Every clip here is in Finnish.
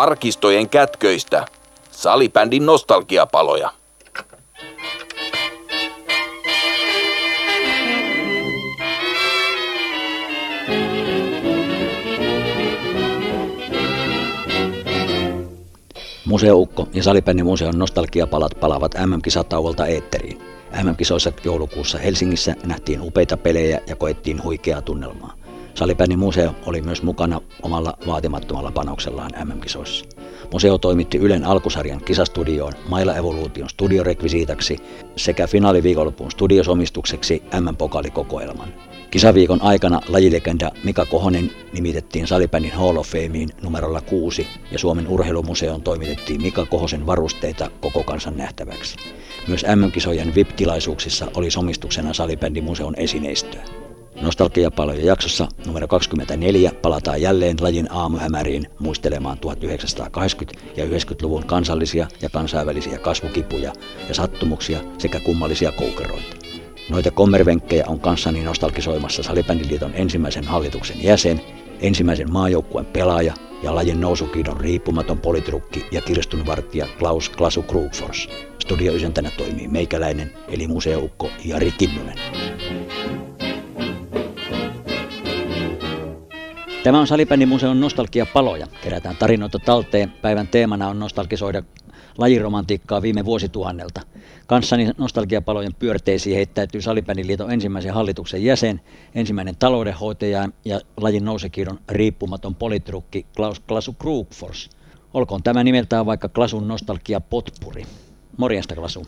arkistojen kätköistä. Salibändin nostalgiapaloja. Museoukko ja Salibändin museon nostalgiapalat palavat MM-kisatauolta eetteriin. MM-kisoissa joulukuussa Helsingissä nähtiin upeita pelejä ja koettiin huikeaa tunnelmaa. Salibändin museo oli myös mukana omalla vaatimattomalla panoksellaan MM-kisoissa. Museo toimitti Ylen alkusarjan kisastudioon Maila Evoluution studiorekvisiitaksi sekä finaaliviikonlopun studiosomistukseksi MM-pokaalikokoelman. Kisaviikon aikana lajilegenda Mika Kohonen nimitettiin Salibändin Hall of Fameen numerolla 6 ja Suomen urheilumuseoon toimitettiin Mika Kohosen varusteita koko kansan nähtäväksi. Myös MM-kisojen VIP-tilaisuuksissa oli somistuksena Salibändin museon esineistöä. Nostalgiapaloja jaksossa numero 24 palataan jälleen lajin aamuhämäriin muistelemaan 1980- ja 90-luvun kansallisia ja kansainvälisiä kasvukipuja ja sattumuksia sekä kummallisia koukeroita. Noita kommervenkkejä on kanssani nostalgisoimassa Salibändiliiton ensimmäisen hallituksen jäsen, ensimmäisen maajoukkueen pelaaja ja lajin nousukiidon riippumaton politrukki ja kirstunvartija Klaus Klasu Krugfors. Studioysäntänä toimii meikäläinen eli museoukko Jari Kinnunen. Tämä on Salibändin museon nostalgiapaloja. Kerätään tarinoita talteen. Päivän teemana on nostalgisoida lajiromantiikkaa viime vuosituhannelta. Kanssani nostalgiapalojen pyörteisiin heittäytyy Salibändin liiton ensimmäisen hallituksen jäsen, ensimmäinen taloudenhoitaja ja lajin nousekiidon riippumaton politrukki Klaus Klasu Krugfors. Olkoon tämä nimeltään vaikka Klasun nostalgia potpuri. Morjesta Klasu.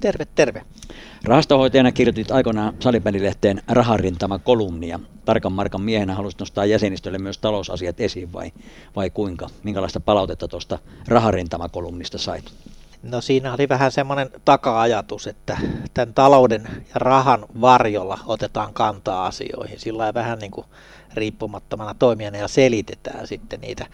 Terve, terve. Rahastohoitajana kirjoitit aikoinaan Salibändilehteen raharintama kolumnia. Tarkan markan miehenä halusit nostaa jäsenistölle myös talousasiat esiin vai, vai kuinka? Minkälaista palautetta tuosta raharintama-kolumnista sait? No siinä oli vähän semmoinen taka-ajatus, että tämän talouden ja rahan varjolla otetaan kantaa asioihin. Sillä vähän niin kuin riippumattomana toimijana ja selitetään sitten niitä,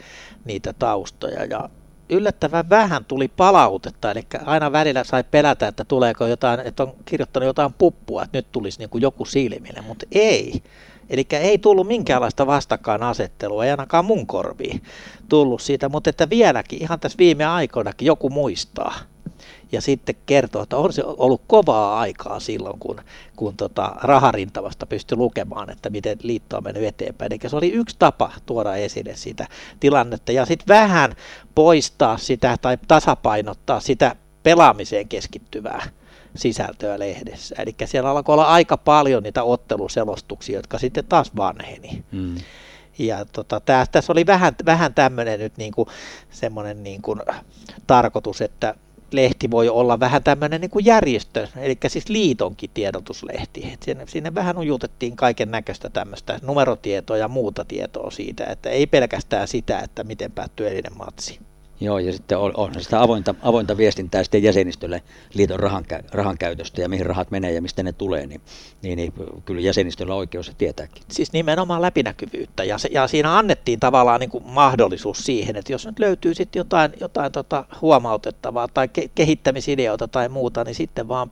niitä taustoja. Ja yllättävän vähän tuli palautetta, eli aina välillä sai pelätä, että tuleeko jotain, että on kirjoittanut jotain puppua, että nyt tulisi niin kuin joku silmille, mutta ei. Eli ei tullut minkäänlaista vastakkainasettelua, ei ainakaan mun korviin tullut siitä, mutta että vieläkin ihan tässä viime aikoinakin joku muistaa ja sitten kertoo, että on se ollut kovaa aikaa silloin, kun, kun tota raharintamasta pystyi lukemaan, että miten liitto on mennyt eteenpäin. Eli se oli yksi tapa tuoda esille sitä tilannetta ja sitten vähän poistaa sitä tai tasapainottaa sitä pelaamiseen keskittyvää sisältöä lehdessä. Eli siellä alkoi olla aika paljon niitä otteluselostuksia, jotka sitten taas vanheni. Hmm. Ja tota, tää, tässä oli vähän, vähän tämmöinen nyt niin kuin, semmoinen niin kuin tarkoitus, että lehti voi olla vähän tämmöinen niin järjestö, eli siis liitonkin tiedotuslehti. Et sinne, sinne vähän ujutettiin kaiken näköistä tämmöistä numerotietoa ja muuta tietoa siitä, että ei pelkästään sitä, että miten päättyy edellinen matsi. Joo, ja sitten on, on sitä avointa, avointa viestintää sitten jäsenistölle liiton rahan, rahan käytöstä ja mihin rahat menee ja mistä ne tulee, niin, niin, niin kyllä jäsenistöllä on oikeus tietääkin. Siis nimenomaan läpinäkyvyyttä, ja, se, ja siinä annettiin tavallaan niin kuin mahdollisuus siihen, että jos nyt löytyy sitten jotain, jotain tota huomautettavaa tai ke, kehittämisideoita tai muuta, niin sitten vaan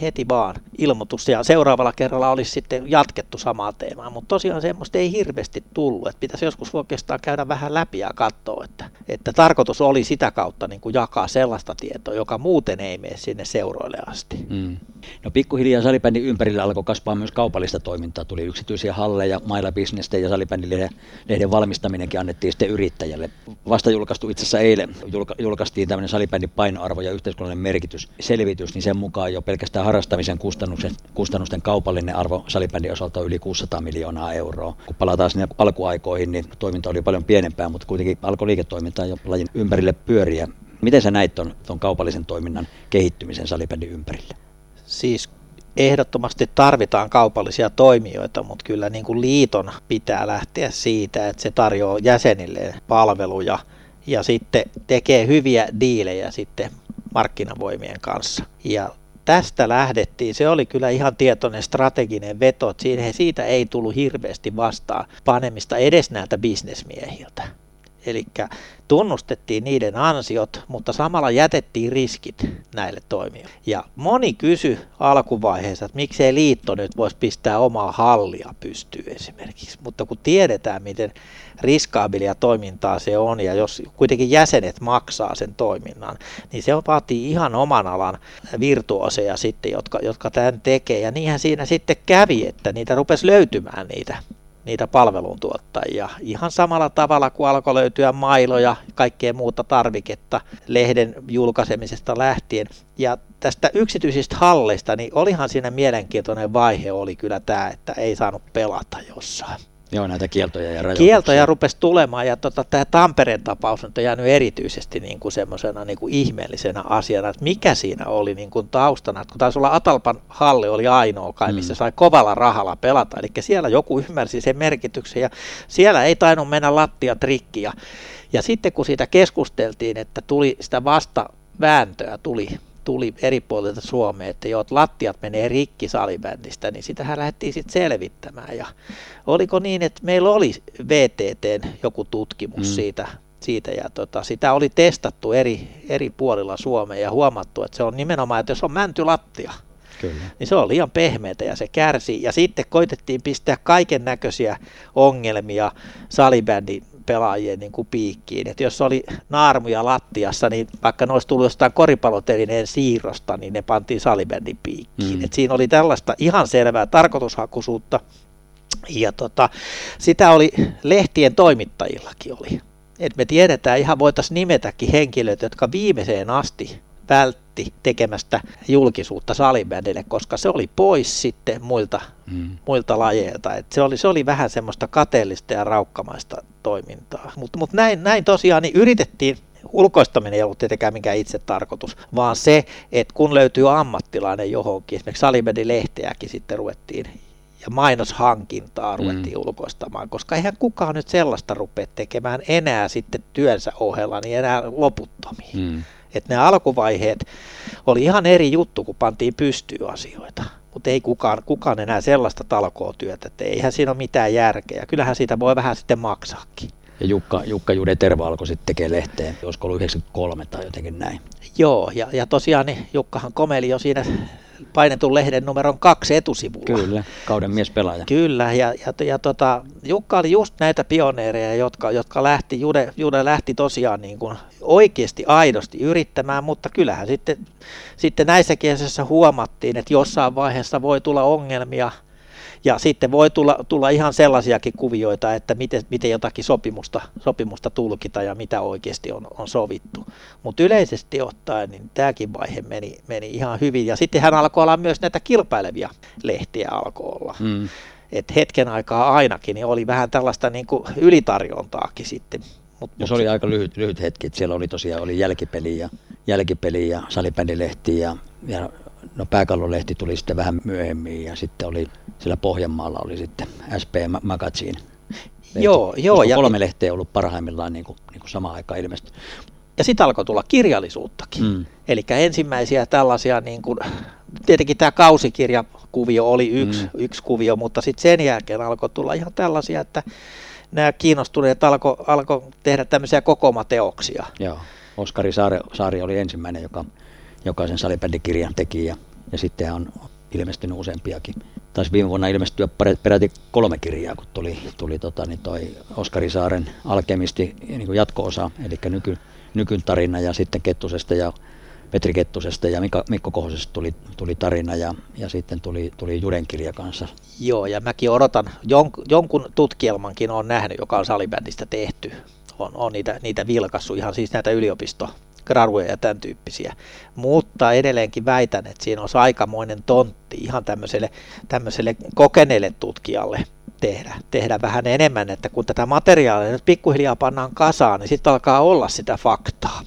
heti vaan ilmoitus ja seuraavalla kerralla olisi sitten jatkettu samaa teemaa, mutta tosiaan semmoista ei hirveästi tullut, että pitäisi joskus oikeastaan käydä vähän läpi ja katsoa, että, että tarkoitus oli sitä kautta niin kuin jakaa sellaista tietoa, joka muuten ei mene sinne seuroille asti. Mm. No pikkuhiljaa salibändin ympärillä alkoi kasvaa myös kaupallista toimintaa, tuli yksityisiä halleja, mailla bisnestä ja salibändin lehden valmistaminenkin annettiin sitten yrittäjälle. Vasta julkaistu itse asiassa eilen, julka, julkaistiin tämmöinen salibändin painoarvo ja yhteiskunnallinen merkitys selvitys, niin sen mukaan jo pelkästään pelkästään harrastamisen kustannusten, kustannusten kaupallinen arvo salibändin osalta on yli 600 miljoonaa euroa. Kun palataan sinne alkuaikoihin, niin toiminta oli paljon pienempää, mutta kuitenkin alkoi liiketoiminta jo lajin ympärille pyöriä. Miten sä näit ton, ton kaupallisen toiminnan kehittymisen salibändin ympärille? Siis ehdottomasti tarvitaan kaupallisia toimijoita, mutta kyllä niin kuin liiton pitää lähteä siitä, että se tarjoaa jäsenille palveluja ja sitten tekee hyviä diilejä sitten markkinavoimien kanssa. Ja tästä lähdettiin. Se oli kyllä ihan tietoinen strateginen veto, siitä ei tullut hirveästi vastaan panemista edes näiltä bisnesmiehiltä. Eli tunnustettiin niiden ansiot, mutta samalla jätettiin riskit näille toimijoille. Ja moni kysyi alkuvaiheessa, että miksei liitto nyt voisi pistää omaa hallia pystyyn esimerkiksi. Mutta kun tiedetään, miten riskaabilia toimintaa se on, ja jos kuitenkin jäsenet maksaa sen toiminnan, niin se vaatii ihan oman alan virtuoseja sitten, jotka, jotka tämän tekee. Ja niinhän siinä sitten kävi, että niitä rupesi löytymään niitä niitä palveluntuottajia. Ihan samalla tavalla kuin alkoi löytyä mailoja ja kaikkea muuta tarviketta lehden julkaisemisesta lähtien. Ja tästä yksityisistä halleista, niin olihan siinä mielenkiintoinen vaihe oli kyllä tämä, että ei saanut pelata jossain. Joo, näitä kieltoja ja rajoituksia. Kieltoja rupesi tulemaan ja tota, tämä Tampereen tapaus on jäänyt erityisesti niin kuin semmoisena niin kuin ihmeellisenä asiana, että mikä siinä oli niin kuin taustana. Että kun taisi olla Atalpan halli oli ainoa kai, missä mm. sai kovalla rahalla pelata, eli siellä joku ymmärsi sen merkityksen ja siellä ei tainnut mennä lattia trikkiä. Ja sitten kun siitä keskusteltiin, että tuli sitä vasta vääntöä tuli tuli eri puolilta Suomea, että joo, että lattiat menee rikki salibändistä, niin sitähän lähdettiin sitten selvittämään. Ja oliko niin, että meillä oli VTTn joku tutkimus mm. siitä, siitä ja tota, sitä oli testattu eri, eri puolilla Suomea ja huomattu, että se on nimenomaan, että jos on mäntylattia, Kyllä. niin se on liian pehmeätä ja se kärsii. Ja sitten koitettiin pistää kaiken näköisiä ongelmia salibändin pelaajien niin kuin piikkiin. Et jos oli naarmuja lattiassa, niin vaikka ne olisi tullut jostain koripallotelineen siirrosta, niin ne pantiin salibändin piikkiin. Mm. Et siinä oli tällaista ihan selvää tarkoitushakuisuutta. Ja tota, sitä oli lehtien toimittajillakin oli. Et me tiedetään, ihan voitaisiin nimetäkin henkilöitä, jotka viimeiseen asti vältti tekemästä julkisuutta salibändille, koska se oli pois sitten muilta, mm. muilta lajeilta. Et se, oli, se oli vähän semmoista kateellista ja raukkamaista toimintaa. Mutta mut näin, näin tosiaan niin yritettiin ulkoistaminen ei ollut tietenkään mikään itse tarkoitus, vaan se, että kun löytyy ammattilainen johonkin, esimerkiksi Salibändi-lehteäkin sitten ruvettiin ja mainoshankintaa ruvettiin mm. ulkoistamaan, koska eihän kukaan nyt sellaista rupea tekemään enää sitten työnsä ohella, niin enää loputtomiin. Mm. Että ne alkuvaiheet oli ihan eri juttu, kun pantiin pystyyn asioita. Mutta ei kukaan, kukaan enää sellaista talkootyötä, että eihän siinä ole mitään järkeä. Kyllähän siitä voi vähän sitten maksaakin. Ja Jukka, Jukka Jude Terva alkoi sitten tekemään lehteen, olisiko ollut 93 tai jotenkin näin. Joo, ja, ja tosiaan niin Jukkahan komeli jo siinä painetun lehden numeron kaksi etusivulla. Kyllä, kauden mies pelaaja. Kyllä, ja, ja, ja tota, Jukka oli just näitä pioneereja, jotka, jotka lähti, Jude, Jude lähti tosiaan niin kuin oikeasti aidosti yrittämään, mutta kyllähän sitten, sitten näissä kiesissä huomattiin, että jossain vaiheessa voi tulla ongelmia – ja sitten voi tulla, tulla ihan sellaisiakin kuvioita, että miten, miten jotakin sopimusta, sopimusta tulkita ja mitä oikeasti on, on sovittu. Mutta yleisesti ottaen niin tämäkin vaihe meni, meni ihan hyvin. Ja sitten hän alkoi olla myös näitä kilpailevia lehtiä alkoi olla. Mm. Et hetken aikaa ainakin niin oli vähän tällaista niin kuin ylitarjontaakin sitten. Mut, ja se oli aika lyhyt, lyhyt hetki, että siellä oli tosiaan oli jälkipeli ja, jälkipeli ja salibändilehti ja, ja no pääkallolehti tuli sitten vähän myöhemmin ja sitten oli siellä Pohjanmaalla oli sitten SP Magazine. Lehti, joo, joo. Ja kolme lehteä ollut parhaimmillaan niin kuin, niin kuin samaan aikaan ilmestyi. Ja sitten alkoi tulla kirjallisuuttakin. Mm. Eli ensimmäisiä tällaisia, niin kuin, tietenkin tämä kausikirjakuvio oli yksi, mm. yksi kuvio, mutta sitten sen jälkeen alkoi tulla ihan tällaisia, että nämä kiinnostuneet alkoi alko tehdä tämmöisiä kokoomateoksia. Joo. Oskari Saari, Saari oli ensimmäinen, joka jokaisen salibändikirjan teki ja, sitten on ilmestynyt useampiakin. Taisi viime vuonna ilmestyä peräti kolme kirjaa, kun tuli, tuli tota, niin toi Oskari Saaren alkemisti niin jatko-osa, eli nyky, nykyn tarina ja sitten Kettusesta ja Petri Kettusesta ja Mika, Mikko Kohosesta tuli, tuli tarina ja, ja sitten tuli, tuli Juden kirja kanssa. Joo, ja mäkin odotan, jon, jonkun tutkielmankin on nähnyt, joka on salibändistä tehty. On, on niitä, niitä vilkassu, ihan siis näitä yliopisto, graduja ja tämän tyyppisiä. Mutta edelleenkin väitän, että siinä olisi aikamoinen tontti ihan tämmöiselle, tämmöiselle kokeneelle tutkijalle tehdä, tehdä vähän enemmän, että kun tätä materiaalia nyt pikkuhiljaa pannaan kasaan, niin sitten alkaa olla sitä faktaa.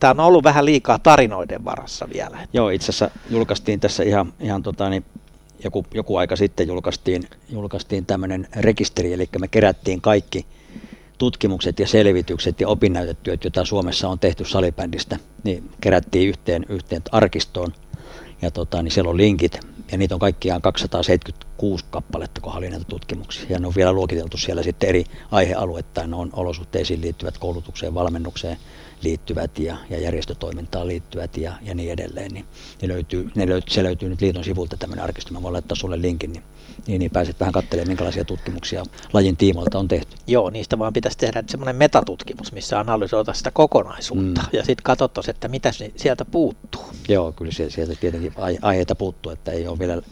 Tämä on ollut vähän liikaa tarinoiden varassa vielä. Joo, itse asiassa julkaistiin tässä ihan, ihan tota, niin joku, joku aika sitten julkaistiin, julkaistiin tämmöinen rekisteri, eli me kerättiin kaikki – tutkimukset ja selvitykset ja opinnäytetyöt, joita Suomessa on tehty salibändistä, niin kerättiin yhteen, yhteen arkistoon. Ja tota, niin siellä on linkit, ja niitä on kaikkiaan 270 kuusi kappaletta, kun oli näitä tutkimuksia. Ja ne on vielä luokiteltu siellä sitten eri aihealuettain. Ne on olosuhteisiin liittyvät, koulutukseen, valmennukseen liittyvät ja, ja järjestötoimintaan liittyvät ja, ja niin edelleen. Niin ne löytyy, ne löytyy, se löytyy nyt liiton sivulta tämmöinen arkisto. Mä voin laittaa sulle linkin, niin, niin, niin pääset vähän katselemaan, minkälaisia tutkimuksia lajin tiimoilta on tehty. Joo, niistä vaan pitäisi tehdä semmoinen metatutkimus, missä analysoida sitä kokonaisuutta mm. ja sitten katsottaisiin, että mitä sieltä puuttuu. Joo, kyllä sieltä tietenkin aiheita puuttuu, että ei ole vielä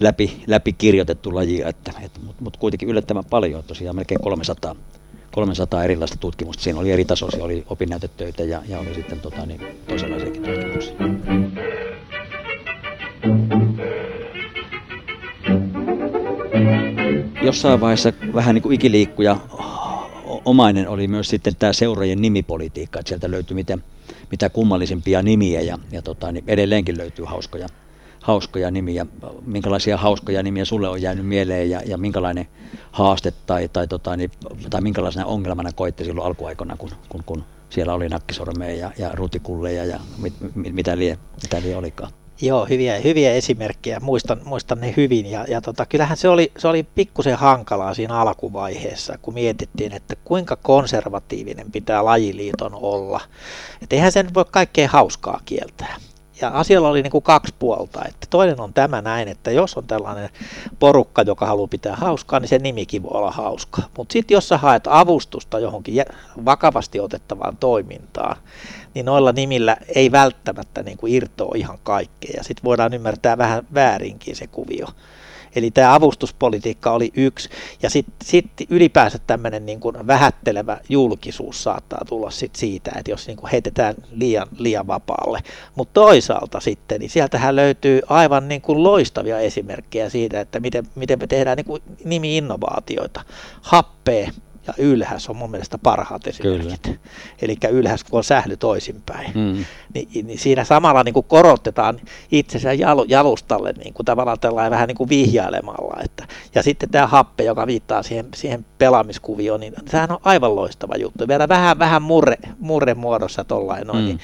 läpi, läpi kirjoitettu lajia, että, että, mutta mut kuitenkin yllättävän paljon, tosiaan melkein 300, 300 erilaista tutkimusta. Siinä oli eri tasoisia, oli opinnäytetöitä ja, ja oli sitten tota, niin, toisenlaisiakin tutkimuksia. Jossain vaiheessa vähän niin kuin ikiliikkuja omainen oli myös sitten tämä seurojen nimipolitiikka, että sieltä löytyi miten, mitä kummallisimpia nimiä ja, ja tota, niin edelleenkin löytyy hauskoja, hauskoja nimiä. Minkälaisia hauskoja nimiä sulle on jäänyt mieleen ja, ja minkälainen haaste tai, tai, tota, niin, tai minkälaisena ongelmana koitte silloin alkuaikoina, kun, kun, kun siellä oli nakkisormeja ja, ja rutikulleja ja mit, mit, mitä lie, mitä lie olikaan? Joo, hyviä, hyviä esimerkkejä, muistan, muistan ne hyvin. Ja, ja tota, kyllähän se oli, se oli pikkusen hankalaa siinä alkuvaiheessa, kun mietittiin, että kuinka konservatiivinen pitää lajiliiton olla. Että eihän sen voi kaikkea hauskaa kieltää ja asialla oli niin kuin kaksi puolta. Että toinen on tämä näin, että jos on tällainen porukka, joka haluaa pitää hauskaa, niin se nimikin voi olla hauska. Mutta sitten jos sä haet avustusta johonkin vakavasti otettavaan toimintaan, niin noilla nimillä ei välttämättä niin kuin irtoa ihan kaikkea. Ja sitten voidaan ymmärtää vähän väärinkin se kuvio. Eli tämä avustuspolitiikka oli yksi, ja sitten sit ylipäänsä tämmöinen niin kuin vähättelevä julkisuus saattaa tulla sit siitä, että jos niin kuin heitetään liian, liian vapaalle. Mutta toisaalta sitten, niin sieltähän löytyy aivan niin kuin loistavia esimerkkejä siitä, että miten, miten me tehdään niin kuin nimi-innovaatioita. Happea ja ylhäs on mun mielestä parhaat esimerkit. Eli ylhäs kun on sähly toisinpäin. Mm. Ni, niin siinä samalla niin kuin korotetaan itsensä jal, jalustalle niin kuin tavallaan tällainen vähän niin kuin vihjailemalla. Että, ja sitten tämä happe, joka viittaa siihen, siihen pelaamiskuvioon, niin sehän on aivan loistava juttu. Vielä vähän, vähän murre, murre muodossa tollain noin. Mm.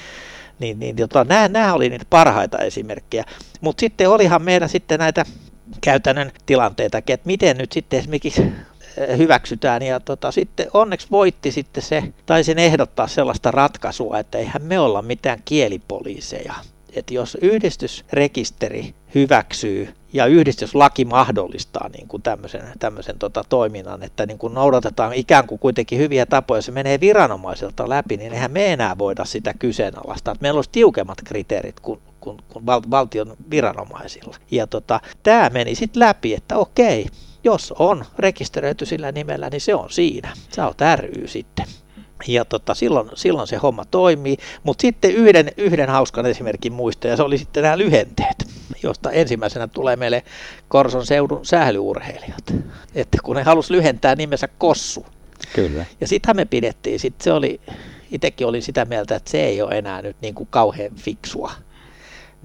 Niin, niin, niin tota, nämä, nämä oli niitä parhaita esimerkkejä. Mutta sitten olihan meidän sitten näitä käytännön tilanteita, että miten nyt sitten esimerkiksi hyväksytään. Ja tota, sitten onneksi voitti sitten se, taisin ehdottaa sellaista ratkaisua, että eihän me olla mitään kielipoliiseja. Että jos yhdistysrekisteri hyväksyy ja yhdistyslaki mahdollistaa niin kuin tämmöisen, tämmöisen tota, toiminnan, että niin kuin noudatetaan ikään kuin kuitenkin hyviä tapoja, se menee viranomaiselta läpi, niin eihän me enää voida sitä kyseenalaistaa. Että meillä olisi tiukemmat kriteerit kuin, kuin, kuin val, valtion viranomaisilla. Ja tota, tämä meni sitten läpi, että okei, jos on rekisteröity sillä nimellä, niin se on siinä. Sä oot ry sitten. Ja tota, silloin, silloin se homma toimii. Mutta sitten yhden, yhden hauskan esimerkin muista, ja se oli sitten nämä lyhenteet, josta ensimmäisenä tulee meille Korson seudun sählyurheilijat. Että kun ne halusi lyhentää nimensä Kossu. Kyllä. Ja sitä me pidettiin. Sitten se oli, itsekin olin sitä mieltä, että se ei ole enää nyt niin kuin kauhean fiksua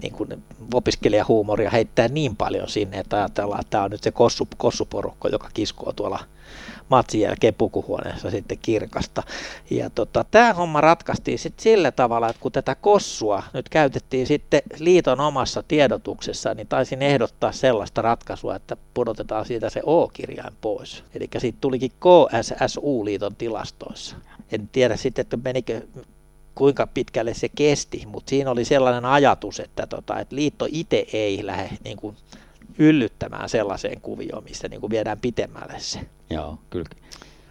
niin kuin opiskelijahuumoria heittää niin paljon sinne, että ajatellaan, että tämä on nyt se kossu, kossuporukko, joka kiskoo tuolla matsin jälkeen pukuhuoneessa sitten kirkasta. Ja tota, tämä homma ratkaistiin sitten sillä tavalla, että kun tätä kossua nyt käytettiin sitten liiton omassa tiedotuksessa, niin taisin ehdottaa sellaista ratkaisua, että pudotetaan siitä se O-kirjain pois. Eli siitä tulikin KSSU-liiton tilastoissa. En tiedä sitten, että menikö kuinka pitkälle se kesti, mutta siinä oli sellainen ajatus, että, tota, että liitto itse ei lähde niin kuin yllyttämään sellaiseen kuvioon, missä niin kuin viedään pitemmälle se. Joo, kyllä.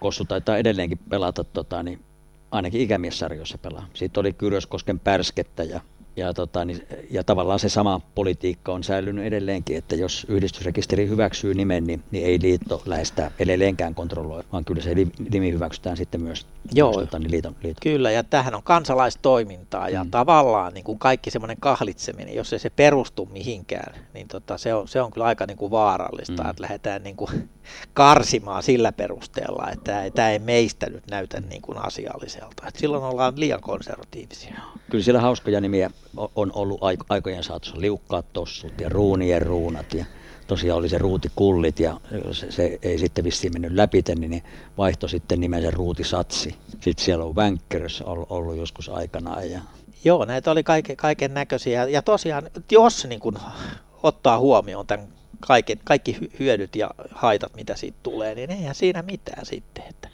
Kossu taitaa edelleenkin pelata, tota, niin ainakin ikämiessarjoissa pelaa. Siitä oli Kyröskosken pärskettä ja ja, tota, niin, ja tavallaan se sama politiikka on säilynyt edelleenkin, että jos yhdistysrekisteri hyväksyy nimen, niin, niin ei liitto lähestä edelleenkään kontrolloi, vaan kyllä se nimi hyväksytään sitten myös, Joo, myös tota, niin liiton, liiton. Kyllä, ja tähän on kansalaistoimintaa ja mm. tavallaan niin kuin kaikki semmoinen kahlitseminen, jos ei se perustu mihinkään, niin tota, se, on, se on kyllä aika niin kuin vaarallista, mm. että lähdetään niin kuin karsimaan sillä perusteella, että tämä ei meistä nyt näytä niin kuin asialliselta. Et silloin ollaan liian konservatiivisia. Kyllä siellä hauskoja nimiä on ollut aikojen saatossa liukkaat tossut ja ruunien ruunat ja tosiaan oli se ruutikullit ja se, se ei sitten vissiin mennyt läpi, niin ne vaihtoi sitten nimensä ruutisatsi. Sitten siellä on Vänkkerössä ollut, ollut joskus aikanaan. Ja... Joo, näitä oli kaiken, kaiken näköisiä. Ja tosiaan, jos niin kun ottaa huomioon tämän kaiken, kaikki hyödyt ja haitat, mitä siitä tulee, niin eihän siinä mitään sitten. Että.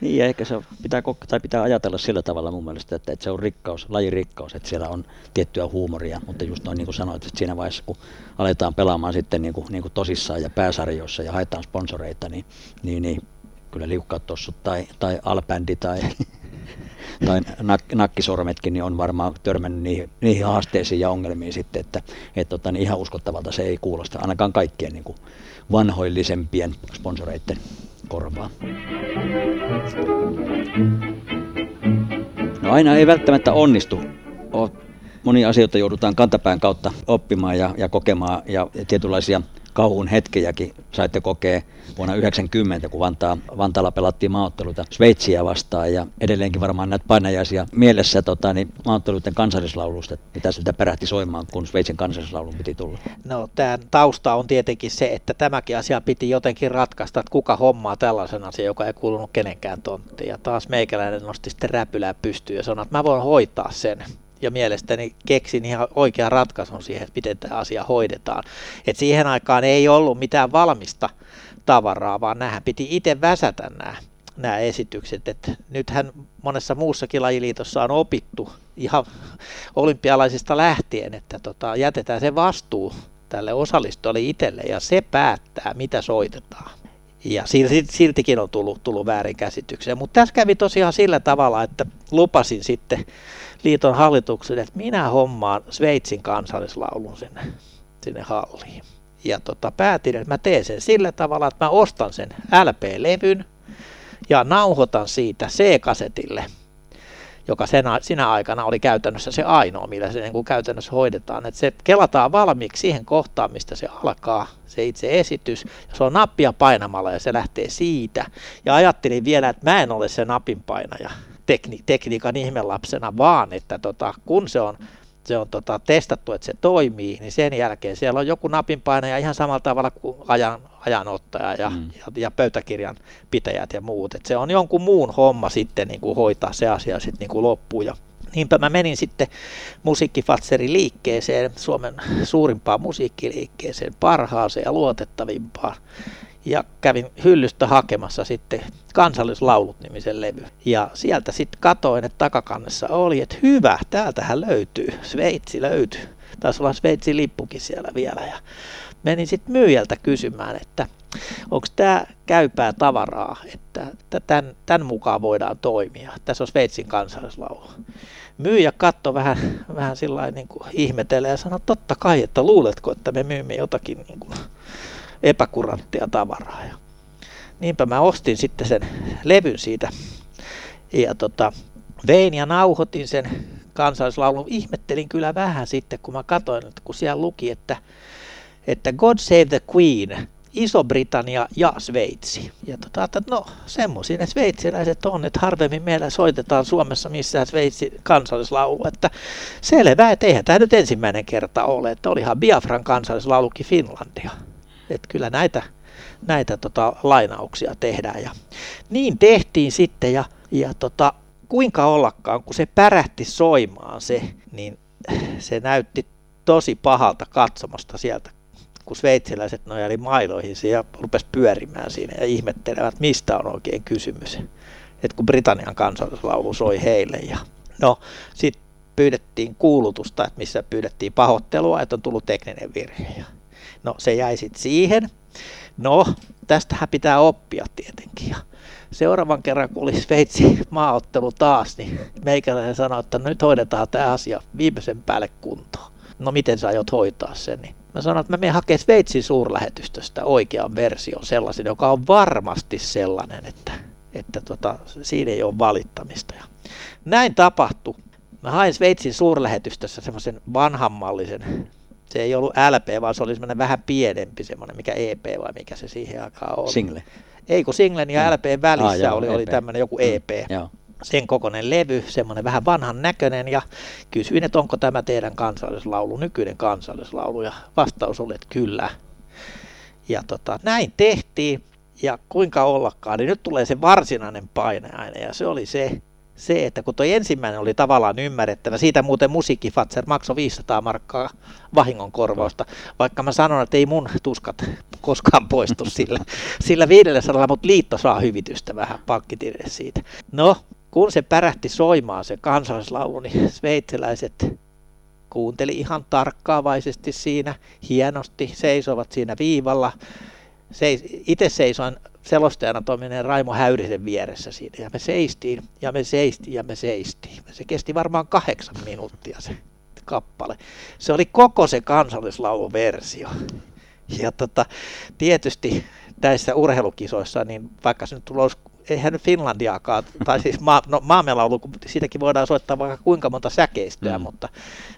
Niin, ja ehkä se pitää, tai pitää ajatella sillä tavalla mun mielestä, että, että se on rikkaus, lajirikkaus, että siellä on tiettyä huumoria, mutta just noin niin kuin sanoit, että siinä vaiheessa, kun aletaan pelaamaan sitten niin kuin, niin kuin tosissaan ja pääsarjoissa ja haetaan sponsoreita, niin, niin, niin kyllä liukkaat tossut tai, tai albändi tai, tai nak, nakkisormetkin, niin on varmaan törmännyt niihin, niihin haasteisiin ja ongelmiin sitten, että et, tota, niin ihan uskottavalta se ei kuulosta, ainakaan kaikkien niin kuin vanhoillisempien sponsoreiden korvaa. No aina ei välttämättä onnistu. Monia asioita joudutaan kantapään kautta oppimaan ja, ja kokemaan ja tietynlaisia kauhun hetkejäkin saitte kokea vuonna 90, kun Vantaa, Vantaalla pelattiin maaotteluita Sveitsiä vastaan ja edelleenkin varmaan näitä painajaisia mielessä tota, niin maaotteluiden kansallislaulusta, mitä sitä perähti soimaan, kun Sveitsin kansallislaulun piti tulla? No tämän tausta on tietenkin se, että tämäkin asia piti jotenkin ratkaista, että kuka hommaa tällaisen asian, joka ei kuulunut kenenkään tonttiin. Ja taas meikäläinen nosti sitten räpylää pystyyn ja sanoi, että mä voin hoitaa sen ja mielestäni keksin ihan oikean ratkaisun siihen, että miten tämä asia hoidetaan. Et siihen aikaan ei ollut mitään valmista tavaraa, vaan nämähän piti itse väsätä nämä, nämä esitykset. Et nythän monessa muussakin lajiliitossa on opittu ihan olympialaisista lähtien, että tota, jätetään se vastuu tälle osallistujalle itselle ja se päättää, mitä soitetaan. Ja siltikin on tullut, tullut väärinkäsityksiä. Mutta tässä kävi tosiaan sillä tavalla, että lupasin sitten liiton hallitukselle, että minä hommaan Sveitsin kansallislaulun sinne, sinne halliin. Ja tota, päätin, että mä teen sen sillä tavalla, että mä ostan sen LP-levyn ja nauhoitan siitä C-kasetille, joka sen, sinä aikana oli käytännössä se ainoa, millä se niin kuin käytännössä hoidetaan. Että se kelataan valmiiksi siihen kohtaan, mistä se alkaa, se itse esitys, ja se on nappia painamalla ja se lähtee siitä. Ja ajattelin vielä, että mä en ole se napinpainaja, tekni, tekniikan ihmelapsena, vaan että tota, kun se on, se on tota, testattu, että se toimii, niin sen jälkeen siellä on joku napinpainaja ihan samalla tavalla kuin ajan, ajanottaja ja, mm. ja, ja pöytäkirjan pitäjät ja muut. Et se on jonkun muun homma sitten niin kuin hoitaa se asia sitten niin kuin loppuun. Ja niinpä mä menin sitten musiikkifatseri liikkeeseen, Suomen suurimpaan musiikkiliikkeeseen, parhaaseen ja luotettavimpaan ja kävin hyllystä hakemassa sitten kansallislaulut-nimisen levy. Ja sieltä sitten katoin, että takakannessa oli, että hyvä, täältähän löytyy, Sveitsi löytyy. Taisi olla Sveitsin lippukin siellä vielä. Ja menin sitten myyjältä kysymään, että onko tämä käypää tavaraa, että tämän, tämän mukaan voidaan toimia. Tässä on Sveitsin kansallislaulu. Myyjä katsoi vähän, vähän sillä niin ihmetelee ja sanoi, totta kai, että luuletko, että me myymme jotakin niin kuin epäkuranttia tavaraa. Ja niinpä mä ostin sitten sen levyn siitä ja tota, vein ja nauhoitin sen kansallislaulun. Ihmettelin kyllä vähän sitten, kun mä katsoin, että kun siellä luki, että, että God Save the Queen, Iso-Britannia ja Sveitsi. Ja tota, että no semmoisia ne sveitsiläiset on, että harvemmin meillä soitetaan Suomessa missään Sveitsi kansallislaulu, että selvä, että eihän tämä nyt ensimmäinen kerta ole, että olihan Biafran kansallislaulukin Finlandia. Että kyllä näitä, näitä tota, lainauksia tehdään. Ja niin tehtiin sitten ja, ja tota, kuinka ollakaan, kun se pärähti soimaan se, niin se näytti tosi pahalta katsomasta sieltä, kun sveitsiläiset nojaili mailoihin ja rupesi pyörimään siinä ja ihmettelevät, mistä on oikein kysymys. Et kun Britannian kansallislaulu soi heille. Ja no, sitten pyydettiin kuulutusta, että missä pyydettiin pahoittelua, että on tullut tekninen virhe. Ja No se jäi sitten siihen. No, tästähän pitää oppia tietenkin. Ja seuraavan kerran, kun oli Sveitsi maaottelu taas, niin meikäläinen sanoi, että nyt hoidetaan tämä asia viimeisen päälle kuntoon. No miten sä aiot hoitaa sen? Niin mä sanoin, että mä menen hakemaan Sveitsin suurlähetystöstä oikean version sellaisen, joka on varmasti sellainen, että, että tota, siinä ei ole valittamista. Ja näin tapahtui. Mä hain Sveitsin suurlähetystössä semmoisen vanhanmallisen se ei ollut LP, vaan se oli semmoinen vähän pienempi, semmoinen mikä EP vai mikä se siihen aikaan oli. Single. Ei kun Singlen ja mm. LP välissä ah, joo, oli, EP. oli tämmöinen joku EP. Mm, joo. Sen kokoinen levy, semmoinen vähän vanhan näköinen ja kysyin, että onko tämä teidän kansallislaulu, nykyinen kansallislaulu ja vastaus oli, että kyllä. Ja tota, näin tehtiin ja kuinka ollakaan, niin nyt tulee se varsinainen paineaine ja se oli se, se, että kun tuo ensimmäinen oli tavallaan ymmärrettävä, siitä muuten musiikkifatser maksoi 500 markkaa vahingonkorvausta, vaikka mä sanon, että ei mun tuskat koskaan poistu sillä, sillä 500, mutta liitto saa hyvitystä vähän pankkitilille siitä. No, kun se pärähti soimaan se kansallislaulu, niin sveitsiläiset kuunteli ihan tarkkaavaisesti siinä, hienosti, seisovat siinä viivalla. Seis, itse seisoin selostajana toimineen Raimo Häyrisen vieressä siinä, ja me seistiin, ja me seistiin, ja me seistiin. Se kesti varmaan kahdeksan minuuttia se kappale. Se oli koko se kansallislauluversio. Ja tota, tietysti näissä urheilukisoissa, niin vaikka se nyt tulos eihän nyt Finlandiakaan, tai siis maa, no, maamelaulu, siitäkin voidaan soittaa vaikka kuinka monta säkeistöä, mm. mutta,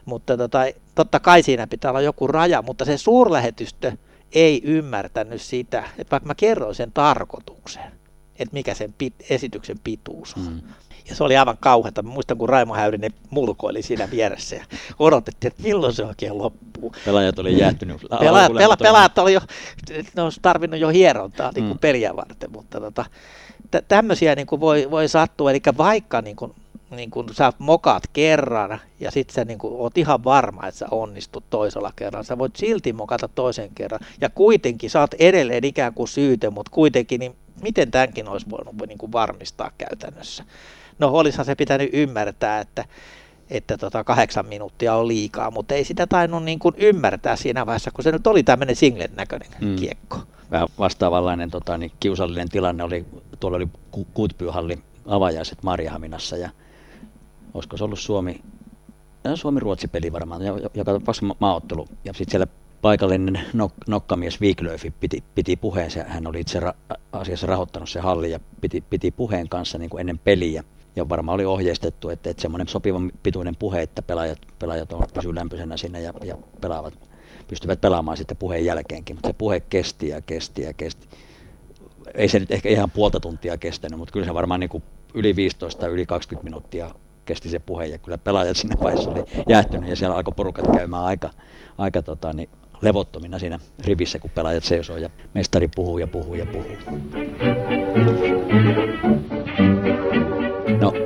mutta tota, totta kai siinä pitää olla joku raja, mutta se suurlähetystö ei ymmärtänyt sitä, että vaikka mä kerroin sen tarkoituksen, että mikä sen pit, esityksen pituus on. Mm. Ja se oli aivan kauheata. Mä muistan, kun Raimo Häyrinen mulkoili siinä vieressä ja odotettiin, että milloin se oikein loppuu. Pelaajat oli jäähtynyt. Pelaajat, pela, pelaajat oli jo, ne olisi tarvinnut jo hierontaa niin kuin mm. peliä varten, mutta tota, tämmöisiä niin kuin voi, voi sattua, eli vaikka niin kuin, niin kuin sä mokaat kerran ja sitten sä niin kuin, oot ihan varma, että sä onnistut toisella kerralla, sä voit silti mokata toisen kerran ja kuitenkin sä oot edelleen ikään kuin syyte, mutta kuitenkin niin miten tämänkin olisi voinut niin kuin varmistaa käytännössä. No olisihan se pitänyt ymmärtää, että, että tota kahdeksan minuuttia on liikaa, mutta ei sitä tainnut niin kuin ymmärtää siinä vaiheessa, kun se nyt oli tämmöinen singlen näköinen mm. kiekko vähän vastaavanlainen tota, niin kiusallinen tilanne oli, tuolla oli Kuutpyyhalli avajaiset Marjahaminassa ja olisiko se ollut Suomi, Suomi-Ruotsi-peli varmaan, joka tapauksessa maaottelu. Ja sitten siellä paikallinen nok- nokkamies Wiglöfi piti, piti puheen, hän oli itse ra- asiassa rahoittanut se halli ja piti, piti puheen kanssa niin kuin ennen peliä. Ja varmaan oli ohjeistettu, että, että semmoinen sopivan pituinen puhe, että pelaajat, pelaajat on, pysyy lämpöisenä siinä ja, ja pelaavat pystyvät pelaamaan sitten puheen jälkeenkin, mutta se puhe kesti ja kesti ja kesti. Ei se nyt ehkä ihan puolta tuntia kestänyt, mutta kyllä se varmaan niin kuin yli 15 yli 20 minuuttia kesti se puhe ja kyllä pelaajat sinne vaiheessa oli jäähtynyt ja siellä alkoi porukat käymään aika, aika tota, niin levottomina siinä rivissä, kun pelaajat seisoo ja mestari puhuu ja puhuu ja puhuu.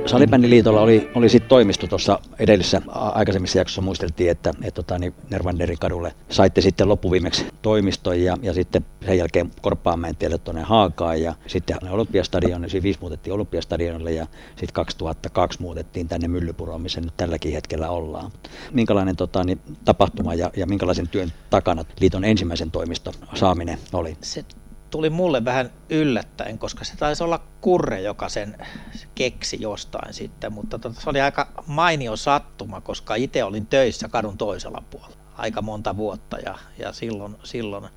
Salibändiliitolla oli, oli sitten toimisto tuossa edellisessä aikaisemmissa jaksossa muisteltiin, että et, tota, niin Nervanderin kadulle saitte sitten loppuviimeksi toimiston ja, ja sitten sen jälkeen Korppaamäen tielle tuonne Haakaan ja sitten Olympiastadion, siis viisi muutettiin Olympiastadionille ja sitten 2002 muutettiin tänne Myllypuroon, missä nyt tälläkin hetkellä ollaan. Minkälainen tota, niin, tapahtuma ja, ja minkälaisen työn takana liiton ensimmäisen toimiston saaminen oli? Se tuli mulle vähän yllättäen, koska se taisi olla Kurre, joka sen keksi jostain sitten, mutta tota, se oli aika mainio sattuma, koska itse olin töissä kadun toisella puolella aika monta vuotta ja, ja silloin, silloin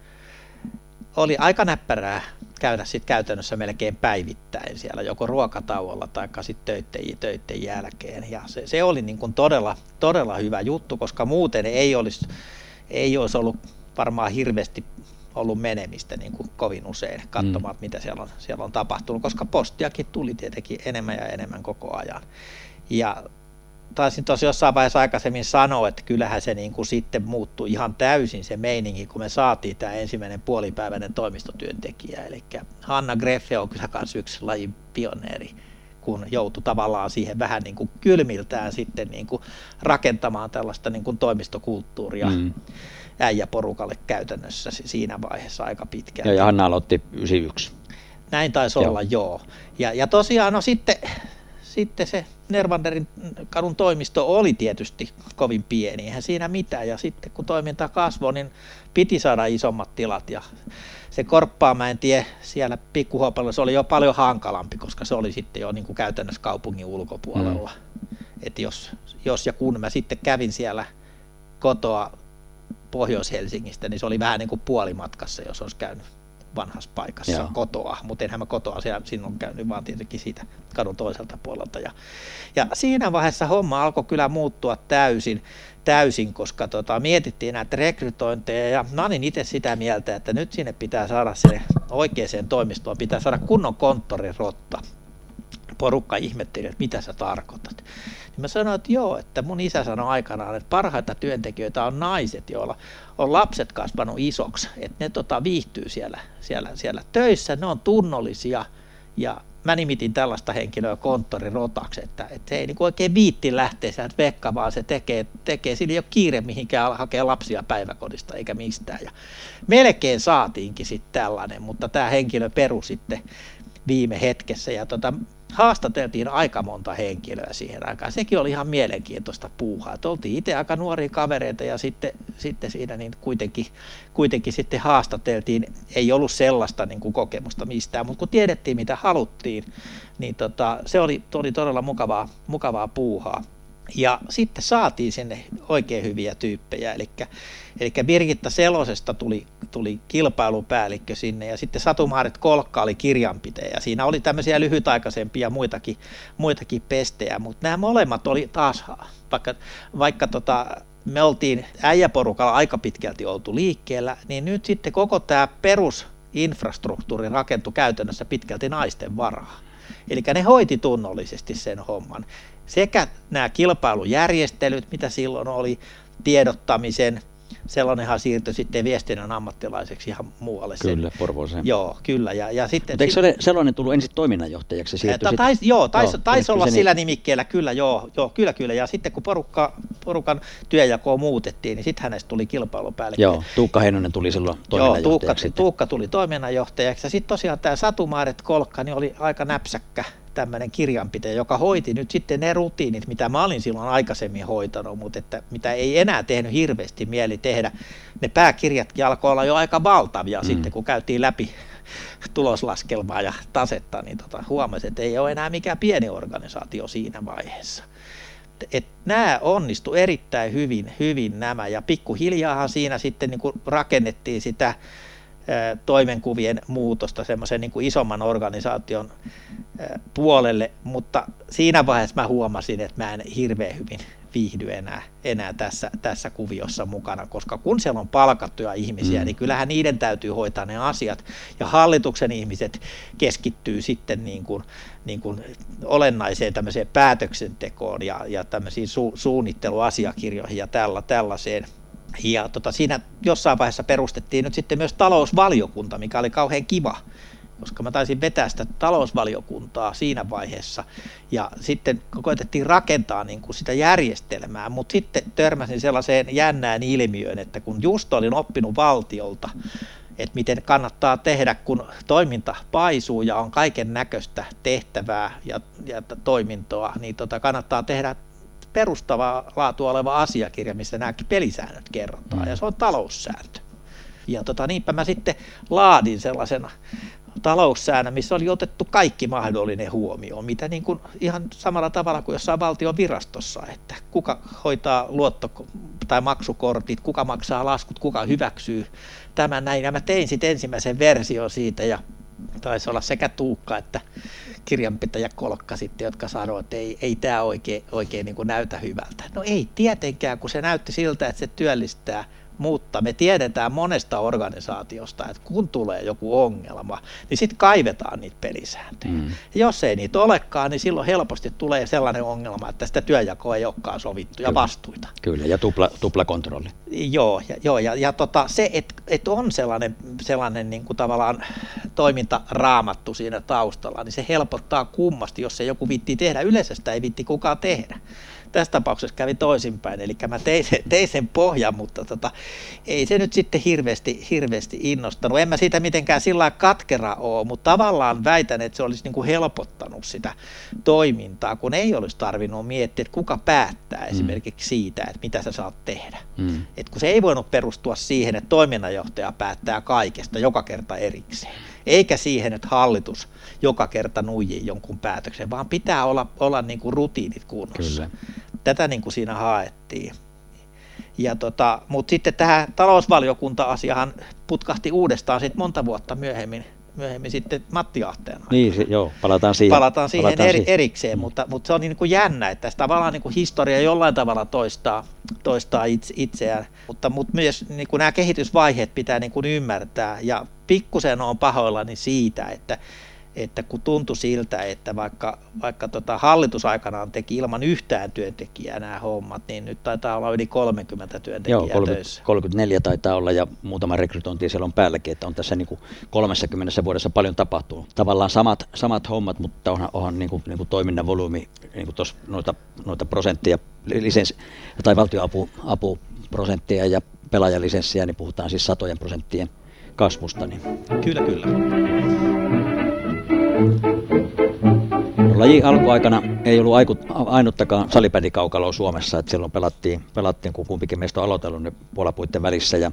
oli aika näppärää käydä sitten käytännössä melkein päivittäin siellä joko ruokatauolla tai sitten töitten, töitten jälkeen. Ja se, se oli niin kuin todella, todella hyvä juttu, koska muuten ei olisi, ei olisi ollut varmaan hirveästi ollut menemistä niin kuin kovin usein katsomaan, mm. mitä siellä on, siellä on tapahtunut, koska postiakin tuli tietenkin enemmän ja enemmän koko ajan. Ja taisin tosi jossain vaiheessa aikaisemmin sanoa, että kyllähän se niin kuin sitten muuttui ihan täysin se meininki, kun me saatiin tämä ensimmäinen puolipäiväinen toimistotyöntekijä. Eli Hanna Greffe on kyllä myös yksi lajin pioneeri, kun joutui tavallaan siihen vähän niin kuin kylmiltään sitten niin kuin rakentamaan tällaista niin kuin toimistokulttuuria. Mm äijäporukalle käytännössä siinä vaiheessa aika pitkään. Ja, ja Hanna aloitti 91. Näin taisi joo. olla, joo. Ja, ja tosiaan no sitten, sitten se Nervanderin kadun toimisto oli tietysti kovin pieni, eihän siinä mitään. Ja sitten kun toiminta kasvoi, niin piti saada isommat tilat. Ja se Korppaamäen tie siellä pikkuhuopalla, se oli jo paljon hankalampi, koska se oli sitten jo niin kuin käytännössä kaupungin ulkopuolella. Mm. että jos, jos ja kun mä sitten kävin siellä kotoa Pohjois-Helsingistä, niin se oli vähän niin kuin puolimatkassa, jos olisi käynyt vanhassa paikassa Joo. kotoa, mutta enhän mä kotoa siellä sinun käynyt, vaan tietenkin siitä kadun toiselta puolelta. Ja, ja siinä vaiheessa homma alkoi kyllä muuttua täysin, täysin koska tota, mietittiin näitä rekrytointeja ja mä olin itse sitä mieltä, että nyt sinne pitää saada se oikeaan toimistoon, pitää saada kunnon konttorirotta. Porukka ihmetteli, että mitä sä tarkoitat. Mä sanoin, että joo, että mun isä sanoi aikanaan, että parhaita työntekijöitä on naiset, joilla on lapset kasvanut isoksi, että ne tota, viihtyy siellä, siellä, siellä töissä, ne on tunnollisia ja mä nimitin tällaista henkilöä konttorirotaksi, että, että se ei niin oikein viitti lähteä sieltä vekka, vaan se tekee, tekee, sillä ei ole kiire mihinkään hakea lapsia päiväkodista eikä mistään. Ja melkein saatiinkin sitten tällainen, mutta tämä henkilö peru sitten viime hetkessä. Ja tota, haastateltiin aika monta henkilöä siihen aikaan. Sekin oli ihan mielenkiintoista puuhaa. Et oltiin itse aika nuoria kavereita ja sitten, sitten siinä niin kuitenkin, kuitenkin sitten haastateltiin. Ei ollut sellaista niin kuin kokemusta mistään, mutta kun tiedettiin mitä haluttiin, niin tota, se oli, oli todella mukavaa, mukavaa puuhaa. Ja sitten saatiin sinne oikein hyviä tyyppejä, eli, eli Birgitta Selosesta tuli, tuli kilpailupäällikkö sinne, ja sitten Satumaarit Kolkka oli kirjanpitäjä. Siinä oli tämmöisiä lyhytaikaisempia muitakin, muitakin pestejä, mutta nämä molemmat oli taas, vaikka, vaikka tota, me oltiin äijäporukalla aika pitkälti oltu liikkeellä, niin nyt sitten koko tämä perusinfrastruktuuri rakentui käytännössä pitkälti naisten varaa. Eli ne hoiti tunnollisesti sen homman sekä nämä kilpailujärjestelyt, mitä silloin oli, tiedottamisen, sellainenhan siirtyi sitten viestinnän ammattilaiseksi ihan muualle. Kyllä, Porvooseen. Joo, kyllä. Ja, ja sitten, Mutta eikö se ole sellainen tullut ensin toiminnanjohtajaksi? Se ta, tais, joo, taisi tais olla sillä niin? nimikkeellä, kyllä, joo, joo, kyllä, kyllä. Ja sitten kun porukka, porukan työjakoa muutettiin, niin sitten hänestä tuli kilpailupäällikkö. Joo, Tuukka Heinonen tuli silloin toiminnanjohtajaksi. Joo, Tuukka, Tuukka tuli toiminnanjohtajaksi. Ja sitten tosiaan tämä Satumaaret Kolkka niin oli aika näpsäkkä tämmöinen kirjanpitäjä, joka hoiti nyt sitten ne rutiinit, mitä mä olin silloin aikaisemmin hoitanut, mutta että mitä ei enää tehnyt hirveästi mieli tehdä. Ne pääkirjatkin alkoi olla jo aika valtavia mm. sitten, kun käytiin läpi tuloslaskelmaa ja tasetta, niin tota, huomasi, että ei ole enää mikään pieni organisaatio siinä vaiheessa. Et nämä onnistu erittäin hyvin, hyvin nämä, ja pikkuhiljaahan siinä sitten niin rakennettiin sitä toimenkuvien muutosta semmoisen niin kuin isomman organisaation puolelle, mutta siinä vaiheessa mä huomasin, että mä en hirveän hyvin viihdy enää, enää tässä, tässä kuviossa mukana, koska kun siellä on palkattuja ihmisiä, mm. niin kyllähän niiden täytyy hoitaa ne asiat, ja hallituksen ihmiset keskittyy sitten niin kuin, niin kuin olennaiseen tämmöiseen päätöksentekoon ja, ja tämmöisiin su, suunnitteluasiakirjoihin ja tälla, tällaiseen, ja tota, siinä jossain vaiheessa perustettiin nyt sitten myös talousvaliokunta, mikä oli kauhean kiva, koska mä taisin vetää sitä talousvaliokuntaa siinä vaiheessa. Ja sitten koetettiin rakentaa niin kuin sitä järjestelmää, mutta sitten törmäsin sellaiseen jännään ilmiöön, että kun just olin oppinut valtiolta, että miten kannattaa tehdä, kun toiminta paisuu ja on kaiken näköistä tehtävää ja, ja toimintoa, niin tota kannattaa tehdä perustavaa laatua oleva asiakirja, missä nämä pelisäännöt kerrotaan, ja se on taloussääntö. Ja tota, niinpä mä sitten laadin sellaisen taloussäännön, missä oli otettu kaikki mahdollinen huomioon, mitä niin kuin ihan samalla tavalla kuin jossain valtion virastossa, että kuka hoitaa luotto- tai maksukortit, kuka maksaa laskut, kuka hyväksyy tämän näin. Ja mä tein sitten ensimmäisen version siitä ja taisi olla sekä Tuukka että kirjanpitäjä Kolkka sitten, jotka sanoivat, että ei, ei tämä oikein, oikein niin näytä hyvältä. No ei tietenkään, kun se näytti siltä, että se työllistää – mutta me tiedetään monesta organisaatiosta, että kun tulee joku ongelma, niin sitten kaivetaan niitä pelisääntöjä. Mm. jos ei niitä olekaan, niin silloin helposti tulee sellainen ongelma, että sitä työjakoa ei olekaan sovittu Kyllä. ja vastuita. Kyllä, ja tupla, tuplakontrolli. Joo, ja, joo, ja, ja tota, se, että et on sellainen, sellainen niin kuin tavallaan toimintaraamattu siinä taustalla, niin se helpottaa kummasti, jos se joku vitti tehdä. Yleensä sitä ei vitti kukaan tehdä tässä tapauksessa kävi toisinpäin, eli mä tein sen, tein sen pohjan, mutta tota, ei se nyt sitten hirveästi, hirveästi innostanut. En mä siitä mitenkään sillä katkera ole, mutta tavallaan väitän, että se olisi niin kuin helpottanut sitä toimintaa, kun ei olisi tarvinnut miettiä, että kuka päättää mm. esimerkiksi siitä, että mitä sä saat tehdä. Mm. Et kun se ei voinut perustua siihen, että toiminnanjohtaja päättää kaikesta joka kerta erikseen, eikä siihen, että hallitus joka kerta nuijii jonkun päätöksen, vaan pitää olla, olla niin kuin rutiinit kunnossa. Kyllä tätä niin kuin siinä haettiin. Ja tota, mutta sitten tähän talousvaliokunta-asiahan putkahti uudestaan sitten monta vuotta myöhemmin, myöhemmin sitten Matti Ahteen Niin, se, joo, palataan siihen. Palataan siihen palataan eri, siihen. erikseen, mm. mutta, mutta se on niin kuin jännä, että tavallaan niin kuin historia jollain tavalla toistaa, toistaa itse, itseään, mutta, mutta myös niin kuin nämä kehitysvaiheet pitää niin kuin ymmärtää, ja pikkusen on pahoillani siitä, että että kun tuntui siltä, että vaikka, vaikka tota hallitusaikanaan teki ilman yhtään työntekijää nämä hommat, niin nyt taitaa olla yli 30 työntekijää Joo, 30, töissä. 34 taitaa olla ja muutama rekrytointi siellä on päälläkin, että on tässä niin kuin 30 vuodessa paljon tapahtunut. Tavallaan samat, samat hommat, mutta onhan, onhan niin kuin, niin kuin toiminnan volyymi, niin kuin tos, noita, noita prosenttia, lisens, tai valtioapuprosenttia ja pelaajalisenssiä, niin puhutaan siis satojen prosenttien kasvusta. Niin. Kyllä, kyllä. Laji alkuaikana ei ollut ainuttakaan salibändikaukaloa Suomessa, että silloin pelattiin, pelattiin kun kumpikin meistä on aloitellut niin puolapuitten välissä ja,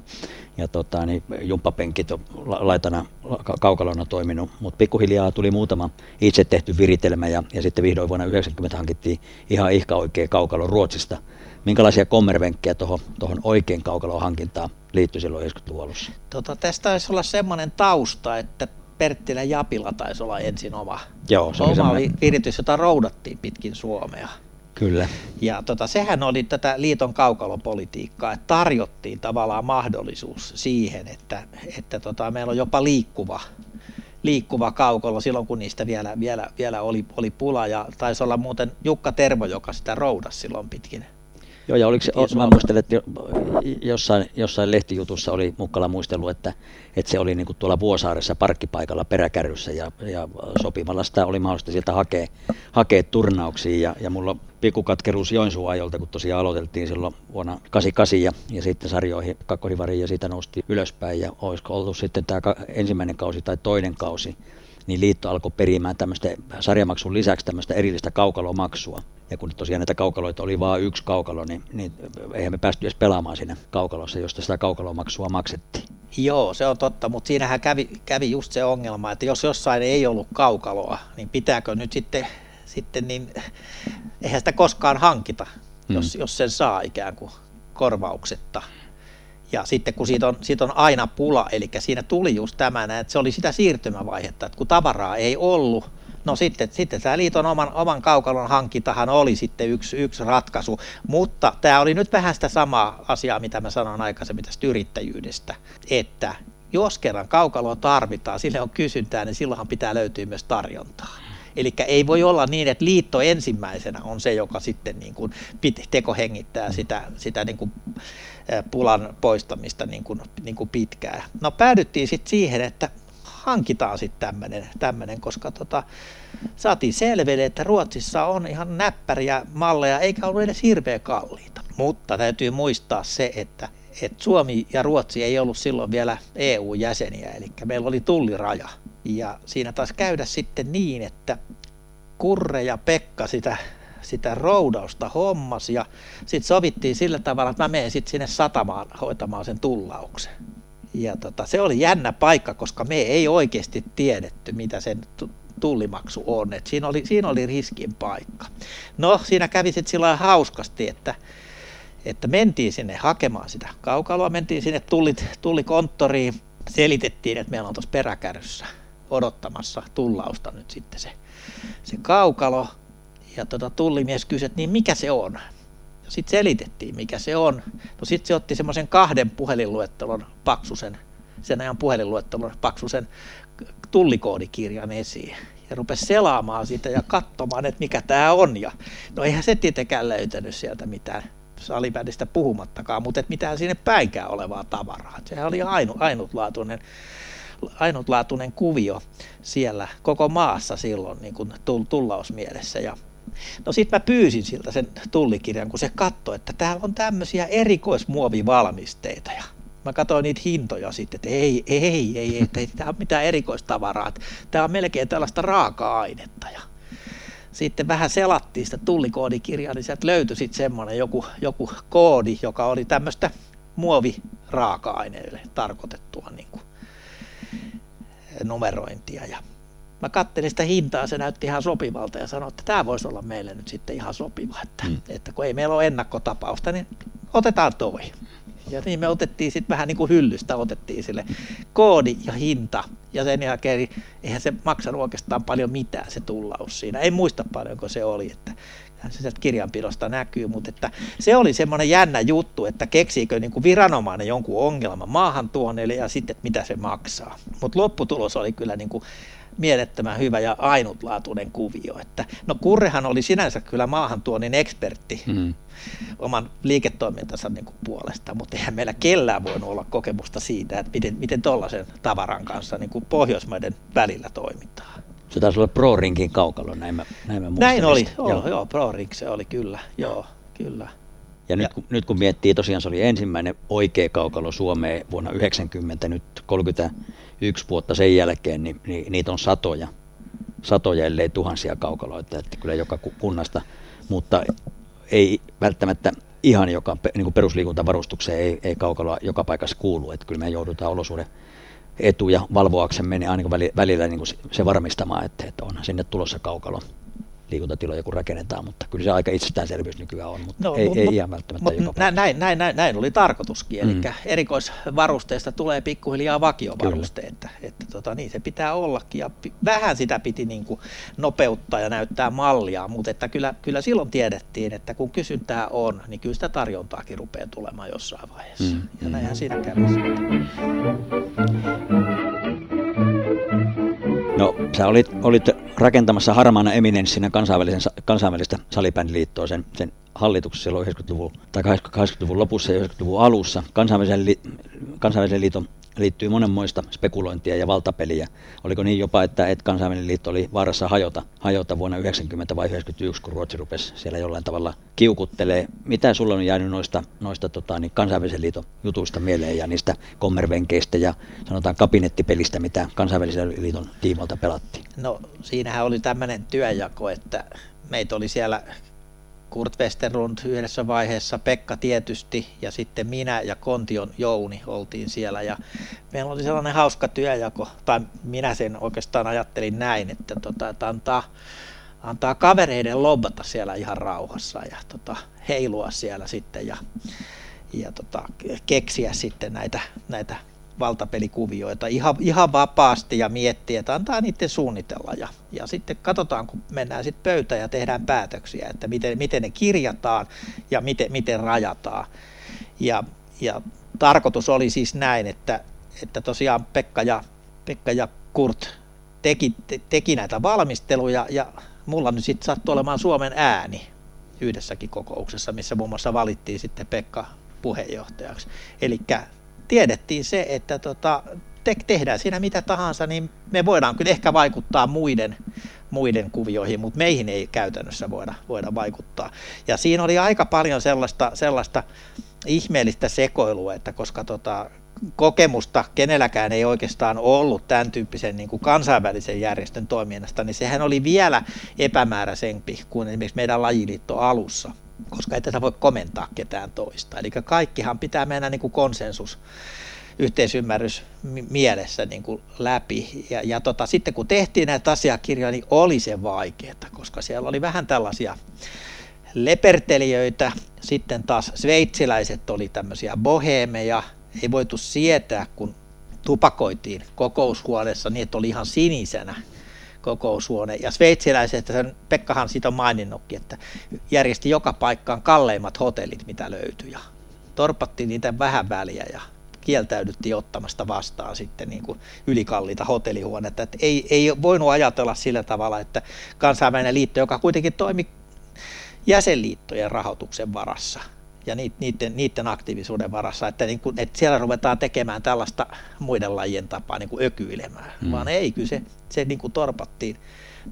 ja tota, niin jumppapenkit on laitana kaukalona toiminut, mutta pikkuhiljaa tuli muutama itse tehty viritelmä ja, ja sitten vihdoin vuonna 1990 hankittiin ihan ihka oikea kaukalo Ruotsista. Minkälaisia kommervenkkejä tuohon oikein kaukalon hankintaan liittyi silloin 90-luvun alussa? Tota, tästä taisi olla semmoinen tausta, että Perttilä Japila taisi olla ensin oma, Joo, se oli oma viritys, jota roudattiin pitkin Suomea. Kyllä. Ja tota, sehän oli tätä liiton kaukalopolitiikkaa, että tarjottiin tavallaan mahdollisuus siihen, että, että tota, meillä on jopa liikkuva, liikkuva kaukalo silloin, kun niistä vielä, vielä, vielä oli, oli pula. Ja taisi olla muuten Jukka Tervo, joka sitä roudasi silloin pitkin Joo, ja oliko se, mä muistelen, että jossain, jossain lehtijutussa oli Mukkala muistellut, että, että se oli niin kuin tuolla Vuosaaressa parkkipaikalla peräkärryssä ja, ja sopimalla sitä oli mahdollista sieltä hakea, hakea turnauksiin ja, ja mulla on pikkukatkeruus Joensuun ajolta, kun tosiaan aloiteltiin silloin vuonna 88 ja, ja sitten sarjoihin kakkohivariin ja siitä nousti ylöspäin ja olisiko ollut sitten tämä ensimmäinen kausi tai toinen kausi, niin liitto alkoi perimään tämmöistä sarjamaksun lisäksi tämmöistä erillistä kaukalomaksua. Ja kun tosiaan näitä kaukaloita oli vain yksi kaukalo, niin, niin eihän me päästy edes pelaamaan siinä kaukalossa, josta sitä kaukalomaksua maksettiin. Joo, se on totta, mutta siinähän kävi, kävi just se ongelma, että jos jossain ei ollut kaukaloa, niin pitääkö nyt sitten, sitten niin, eihän sitä koskaan hankita, hmm. jos, jos sen saa ikään kuin korvauksetta. Ja sitten kun siitä on, siitä on aina pula, eli siinä tuli just tämä, että se oli sitä siirtymävaihetta, että kun tavaraa ei ollut, no sitten, sitten tämä liiton oman, oman kaukalon hankintahan oli sitten yksi, yksi ratkaisu, mutta tämä oli nyt vähän sitä samaa asiaa, mitä mä sanoin aikaisemmin tästä yrittäjyydestä, että jos kerran kaukaloa tarvitaan, sille on kysyntää, niin silloinhan pitää löytyä myös tarjontaa. Eli ei voi olla niin, että liitto ensimmäisenä on se, joka sitten niin kuin tekohengittää sitä, sitä niin kuin pulan poistamista niin kuin, niin kuin pitkään. No päädyttiin sitten siihen, että hankitaan sitten tämmöinen, koska tota, saatiin selville, että Ruotsissa on ihan näppäriä malleja, eikä ollut edes hirveän kalliita. Mutta täytyy muistaa se, että, että Suomi ja Ruotsi ei ollut silloin vielä EU-jäseniä, eli meillä oli tulliraja. Ja siinä taas käydä sitten niin, että Kurre ja Pekka sitä sitä roudausta hommas ja sitten sovittiin sillä tavalla, että mä menen sitten sinne satamaan hoitamaan sen tullauksen. Ja tota, se oli jännä paikka, koska me ei oikeasti tiedetty, mitä sen tullimaksu on. Et siinä, oli, siinä oli riskin paikka. No, siinä kävi sitten sillä hauskasti, että, että mentiin sinne hakemaan sitä kaukaloa, mentiin sinne tullit, tullikonttoriin, selitettiin, että meillä on tuossa peräkärryssä odottamassa tullausta nyt sitten se, se kaukalo ja tota, tullimies kysyi, että niin mikä se on? Sitten selitettiin, mikä se on. No sitten se otti semmoisen kahden puhelinluettelon paksusen, sen ajan puhelinluettelon paksusen tullikoodikirjan esiin. Ja rupesi selaamaan sitä ja katsomaan, että mikä tämä on. Ja, no eihän se tietenkään löytänyt sieltä mitään salibändistä puhumattakaan, mutta et mitään sinne päinkään olevaa tavaraa. Sehän oli ainu, ainutlaatuinen, ainutlaatuinen kuvio siellä koko maassa silloin niin kuin tullausmielessä. Ja No sitten mä pyysin siltä sen tullikirjan, kun se katsoi, että täällä on tämmöisiä erikoismuovivalmisteita. Ja mä katsoin niitä hintoja sitten, että ei, ei, ei, ei, ei, ei tämä ole mitään erikoistavaraa. Tämä on melkein tällaista raaka-ainetta. Ja sitten vähän selattiin sitä tullikoodikirjaa, niin sieltä löytyi sitten semmoinen joku, joku koodi, joka oli tämmöistä muoviraaka-aineille tarkoitettua niin kuin numerointia. Ja mä kattelin sitä hintaa, se näytti ihan sopivalta ja sanoin, että tämä voisi olla meille nyt sitten ihan sopiva, että, mm. että kun ei meillä ole ennakkotapausta, niin otetaan toi. Ja niin me otettiin sitten vähän niin kuin hyllystä, otettiin sille koodi ja hinta. Ja sen jälkeen eihän se maksanut oikeastaan paljon mitään se tullaus siinä. En muista paljonko se oli, että se sieltä kirjanpidosta näkyy, mutta että se oli semmoinen jännä juttu, että keksiikö niin kuin viranomainen jonkun ongelman maahan tuonne ja sitten, että mitä se maksaa. Mutta lopputulos oli kyllä niin kuin mielettömän hyvä ja ainutlaatuinen kuvio. Että, no Kurrehan oli sinänsä kyllä maahantuonnin ekspertti mm. oman liiketoimintansa niin kuin puolesta, mutta eihän meillä kellään voinut olla kokemusta siitä, että miten, miten tuollaisen tavaran kanssa niin kuin Pohjoismaiden välillä toimitaan. Se taisi olla Pro-rinkin kaukalo, näin mä, näin mä Näin oli, joo, joo, joo Pro-ring se oli kyllä, joo, kyllä. Ja, nyt, kun, nyt kun miettii, tosiaan se oli ensimmäinen oikea kaukalo Suomeen vuonna 90, nyt 31 vuotta sen jälkeen, niin, niin niitä on satoja, satoja ellei tuhansia kaukaloita, että kyllä joka kunnasta, mutta ei välttämättä ihan joka niin kuin perusliikuntavarustukseen ei, ei kaukaloa joka paikassa kuulu, että kyllä me joudutaan olosuuden etuja valvoaksemme niin aina välillä niin kuin se varmistamaan, että, että on sinne tulossa kaukalo liikuntatiloja kun rakennetaan, mutta kyllä se aika itsestäänselvyys nykyään on, mutta no, ei, ei ihan välttämättä mut, joka näin, näin, näin, näin, oli tarkoituskin, mm. eli erikoisvarusteista tulee pikkuhiljaa vakiovaruste, että, että tota, niin se pitää ollakin, ja vähän sitä piti niin kuin nopeuttaa ja näyttää mallia, mutta että kyllä, kyllä silloin tiedettiin, että kun kysyntää on, niin kyllä sitä tarjontaakin rupeaa tulemaan jossain vaiheessa, mm. ja näinhän siinä kävi No, sä olit, olit rakentamassa harmaana eminenssinä kansainvälisen, kansainvälistä salibändiliittoa sen, sen hallituksessa silloin 90-luvun tai 80-luvun lopussa ja 90-luvun alussa. Kansainvälisen, li, kansainvälisen liiton liittyy monenmoista spekulointia ja valtapeliä. Oliko niin jopa, että, että kansainvälinen liitto oli vaarassa hajota, hajota vuonna 90 vai 91, kun Ruotsi rupesi siellä jollain tavalla kiukuttelee. Mitä sulla on jäänyt noista, noista tota, niin kansainvälisen liiton jutuista mieleen ja niistä kommervenkeistä ja sanotaan kabinettipelistä, mitä kansainvälisen liiton tiimalta pelattiin? No siinähän oli tämmöinen työjako, että meitä oli siellä Kurt Westerlund yhdessä vaiheessa, Pekka tietysti ja sitten minä ja Kontion Jouni oltiin siellä. Ja meillä oli sellainen hauska työjako, tai minä sen oikeastaan ajattelin näin, että, tota, että antaa, antaa kavereiden lobata siellä ihan rauhassa ja tota, heilua siellä sitten ja, ja tota, keksiä sitten näitä, näitä valtapelikuvioita ihan, ihan vapaasti ja miettiä, että antaa niiden suunnitella. Ja, ja sitten katsotaan, kun mennään sitten pöytään ja tehdään päätöksiä, että miten, miten ne kirjataan ja miten, miten rajataan. Ja, ja tarkoitus oli siis näin, että, että tosiaan Pekka ja, Pekka ja Kurt teki, te, teki näitä valmisteluja ja mulla nyt sitten sattui olemaan Suomen ääni yhdessäkin kokouksessa, missä muun muassa valittiin sitten Pekka puheenjohtajaksi. Eli tiedettiin se, että tota, te, tehdään siinä mitä tahansa, niin me voidaan kyllä ehkä vaikuttaa muiden, muiden kuvioihin, mutta meihin ei käytännössä voida, voida vaikuttaa. Ja siinä oli aika paljon sellaista, sellaista ihmeellistä sekoilua, että koska tota, kokemusta kenelläkään ei oikeastaan ollut tämän tyyppisen niin kuin kansainvälisen järjestön toiminnasta, niin sehän oli vielä epämääräisempi kuin esimerkiksi meidän lajiliitto alussa koska ei tätä voi komentaa ketään toista. Eli kaikkihan pitää mennä niin kuin konsensus, yhteisymmärrys mielessä niin kuin läpi. Ja, ja tota, sitten kun tehtiin näitä asiakirjoja, niin oli se vaikeaa, koska siellä oli vähän tällaisia lepertelijöitä, sitten taas sveitsiläiset oli tämmöisiä bohemeja, ei voitu sietää, kun tupakoitiin kokoushuoneessa niin, että oli ihan sinisenä kokoushuone. Ja sveitsiläiset, sen Pekkahan siitä on maininnutkin, että järjesti joka paikkaan kalleimmat hotellit, mitä löytyi. Ja torpattiin niitä vähän väliä ja kieltäydyttiin ottamasta vastaan sitten niin kuin ylikalliita hotellihuonetta. Että ei, ei voinut ajatella sillä tavalla, että kansainvälinen liitto, joka kuitenkin toimi jäsenliittojen rahoituksen varassa, ja niiden, niiden aktiivisuuden varassa, että, niin kuin, että siellä ruvetaan tekemään tällaista muiden lajien tapaa niin kuin ökyilemään, mm. vaan ei, kyllä se, se niin kuin torpattiin,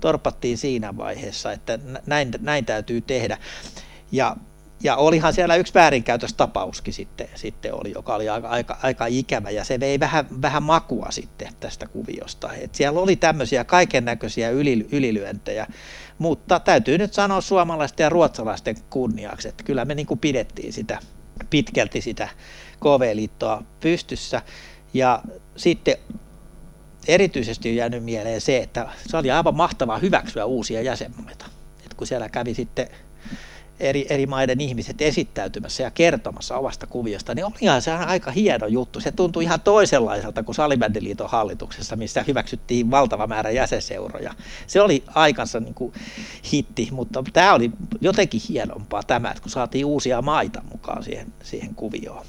torpattiin siinä vaiheessa, että näin, näin täytyy tehdä. Ja ja olihan siellä yksi väärinkäytöstapauskin sitten, sitten oli, joka oli aika, aika, aika ikävä ja se vei vähän, vähän makua sitten tästä kuviosta. Et siellä oli tämmöisiä kaiken näköisiä yli, ylilyöntejä, mutta täytyy nyt sanoa suomalaisten ja ruotsalaisten kunniaksi, että kyllä me niin kuin pidettiin sitä pitkälti sitä KV-liittoa pystyssä ja sitten erityisesti on jäänyt mieleen se, että se oli aivan mahtavaa hyväksyä uusia jäsenmaita. Et kun siellä kävi sitten eri, eri maiden ihmiset esittäytymässä ja kertomassa omasta kuviosta, niin olihan se aika hieno juttu. Se tuntui ihan toisenlaiselta kuin Salibändiliiton hallituksessa, missä hyväksyttiin valtava määrä jäsenseuroja. Se oli aikansa niin kuin hitti, mutta tämä oli jotenkin hienompaa tämä, että kun saatiin uusia maita mukaan siihen, siihen kuvioon.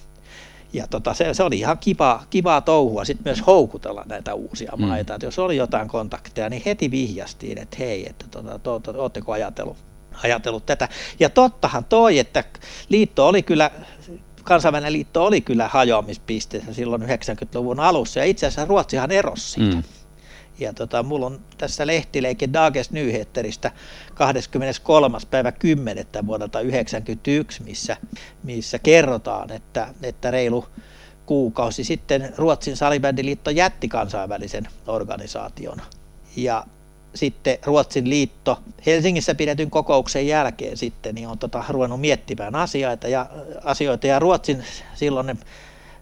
ja tota, se, se, oli ihan kiva, kivaa touhua sitten myös houkutella näitä uusia mm. maita. Et jos oli jotain kontakteja, niin heti vihjastiin, että hei, että tota, to, to, ootteko ajatellut, ajatellut tätä. Ja tottahan toi, että liitto oli kyllä kansainvälinen liitto oli kyllä hajoamispisteessä silloin 90-luvun alussa, ja itse asiassa Ruotsihan erosi siitä. Mm. Ja tota, mulla on tässä lehtileike Dages Nyheteristä 23. päivä 10. vuodelta 1991, missä, missä kerrotaan, että, että reilu kuukausi sitten Ruotsin salibändiliitto jätti kansainvälisen organisaation. Ja sitten Ruotsin liitto Helsingissä pidetyn kokouksen jälkeen sitten niin on tota, ruvennut miettimään asioita ja, asioita ja Ruotsin silloinen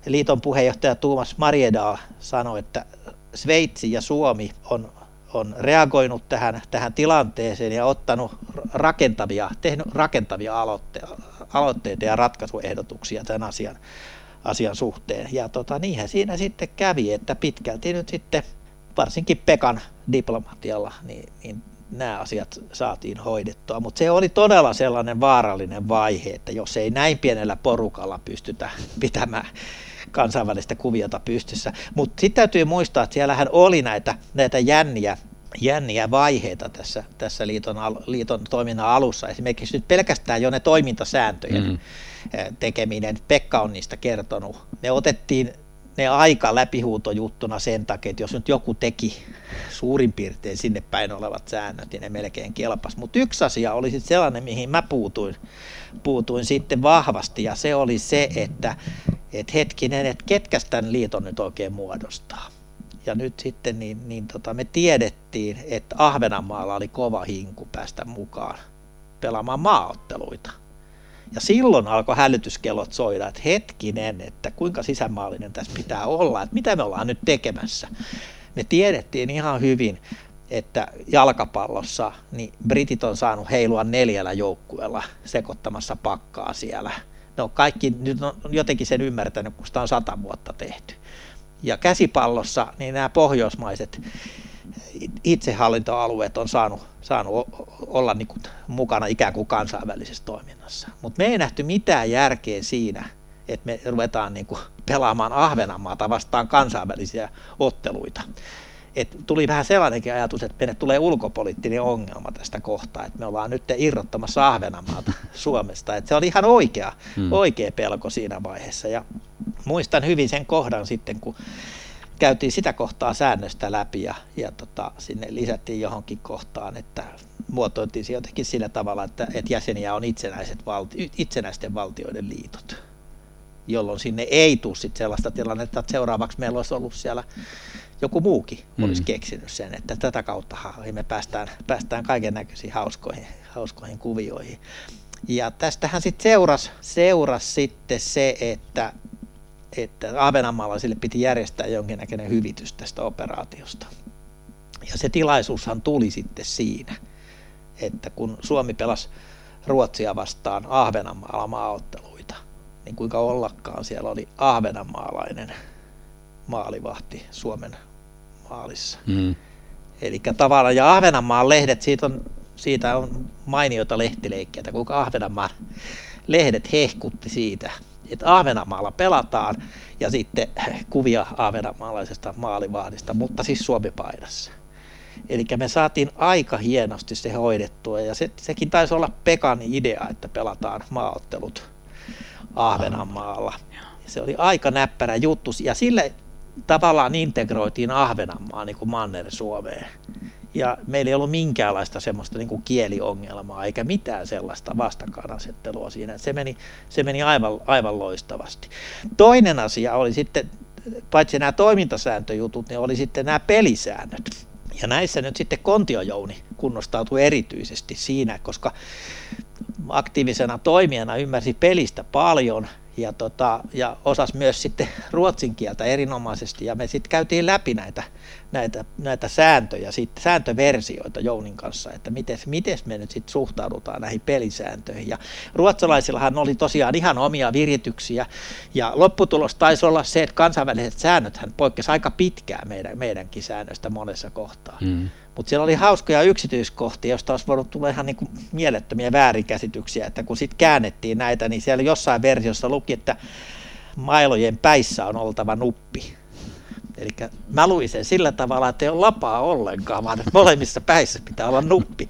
liiton puheenjohtaja Tuomas Mariedal sanoi, että Sveitsi ja Suomi on, on reagoinut tähän, tähän tilanteeseen ja ottanut rakentavia, tehnyt rakentavia aloitteita, aloitteita ja ratkaisuehdotuksia tämän asian, asian suhteen. Ja tota, niinhän siinä sitten kävi, että pitkälti nyt sitten varsinkin Pekan diplomatialla niin, niin nämä asiat saatiin hoidettua, mutta se oli todella sellainen vaarallinen vaihe, että jos ei näin pienellä porukalla pystytä pitämään kansainvälistä kuviota pystyssä. Mutta sitten täytyy muistaa, että siellähän oli näitä, näitä jänniä, jänniä vaiheita tässä, tässä liiton, liiton toiminnan alussa. Esimerkiksi nyt pelkästään jo ne toimintasääntöjen mm. tekeminen, Pekka on niistä kertonut. Ne otettiin ne aika läpihuutojuttuna sen takia, että jos nyt joku teki suurin piirtein sinne päin olevat säännöt, niin ne melkein kelpas. Mutta yksi asia oli sitten sellainen, mihin mä puutuin, puutuin sitten vahvasti, ja se oli se, että et hetkinen, että ketkä tämän liiton nyt oikein muodostaa. Ja nyt sitten niin, niin tota, me tiedettiin, että Ahvenanmaalla oli kova hinku päästä mukaan pelaamaan maaotteluita. Ja silloin alkoi hälytyskellot soida, että hetkinen, että kuinka sisämaallinen tässä pitää olla, että mitä me ollaan nyt tekemässä. Me tiedettiin ihan hyvin, että jalkapallossa niin britit on saanut heilua neljällä joukkueella sekoittamassa pakkaa siellä. No kaikki nyt on jotenkin sen ymmärtänyt, kun sitä on sata vuotta tehty. Ja käsipallossa niin nämä pohjoismaiset itsehallintoalueet on saanut, saanut olla niin kuin mukana ikään kuin kansainvälisessä toiminnassa. Mutta me ei nähty mitään järkeä siinä, että me ruvetaan niin kuin pelaamaan Ahvenanmaata vastaan kansainvälisiä otteluita. Et tuli vähän sellainenkin ajatus, että meille tulee ulkopoliittinen ongelma tästä kohtaa, että me ollaan nyt irrottamassa Ahvenanmaata Suomesta. Et se oli ihan oikea, hmm. oikea pelko siinä vaiheessa. Ja muistan hyvin sen kohdan sitten, kun käytiin sitä kohtaa säännöstä läpi ja, ja tota, sinne lisättiin johonkin kohtaan, että muotoiltiin se jotenkin sillä tavalla, että, että jäseniä on itsenäiset valti, itsenäisten valtioiden liitot, jolloin sinne ei tule sit sellaista tilannetta, että seuraavaksi meillä olisi ollut siellä joku muukin mm. olisi keksinyt sen, että tätä kautta me päästään, päästään kaiken näköisiin hauskoihin, hauskoihin kuvioihin. Ja tästähän sitten seurasi seuras sitten se, että että Ahvenanmaalaisille piti järjestää jonkinnäköinen hyvitys tästä operaatiosta. Ja se tilaisuushan tuli sitten siinä, että kun Suomi pelasi Ruotsia vastaan Ahvenanmaalla maaotteluita, niin kuinka ollakaan siellä oli ahvenanmaalainen maalivahti Suomen maalissa. Mm. Eli tavallaan, ja Ahvenanmaan lehdet, siitä on, siitä on mainioita lehtileikkiä, kuinka Ahvenanmaan lehdet hehkutti siitä, että Ahvenanmaalla pelataan ja sitten kuvia ahvenanmaalaisesta maalivahdista, mutta siis Suomi-paidassa. Eli me saatiin aika hienosti se hoidettua ja se, sekin taisi olla Pekan idea, että pelataan maaottelut Ahvenanmaalla. Se oli aika näppärä juttu ja sille tavallaan integroitiin Ahvenanmaa niin kuin Manner-Suomeen ja meillä ei ollut minkäänlaista semmoista niin kuin kieliongelmaa eikä mitään sellaista vastakkainasettelua siinä. Se meni, se meni aivan, aivan loistavasti. Toinen asia oli sitten, paitsi nämä toimintasääntöjutut, niin oli sitten nämä pelisäännöt. Ja näissä nyt sitten Kontiojouni kunnostautui erityisesti siinä, koska aktiivisena toimijana ymmärsi pelistä paljon – ja, tota, ja osas myös sitten ruotsin kieltä erinomaisesti ja me sitten käytiin läpi näitä, näitä, näitä sääntöjä, sitten, sääntöversioita Jounin kanssa, että miten, miten me nyt sitten suhtaudutaan näihin pelisääntöihin ja ruotsalaisillahan oli tosiaan ihan omia virityksiä ja lopputulos taisi olla se, että kansainväliset säännöt poikkesi aika pitkään meidän, meidänkin säännöstä monessa kohtaa. Mm. Mutta siellä oli hauskoja yksityiskohtia, joista olisi voinut tulla ihan niin kuin mielettömiä väärinkäsityksiä, että kun sitten käännettiin näitä, niin siellä jossain versiossa luki, että mailojen päissä on oltava nuppi. Eli mä luin sen sillä tavalla, että ei ole lapaa ollenkaan, vaan että molemmissa päissä pitää olla nuppi.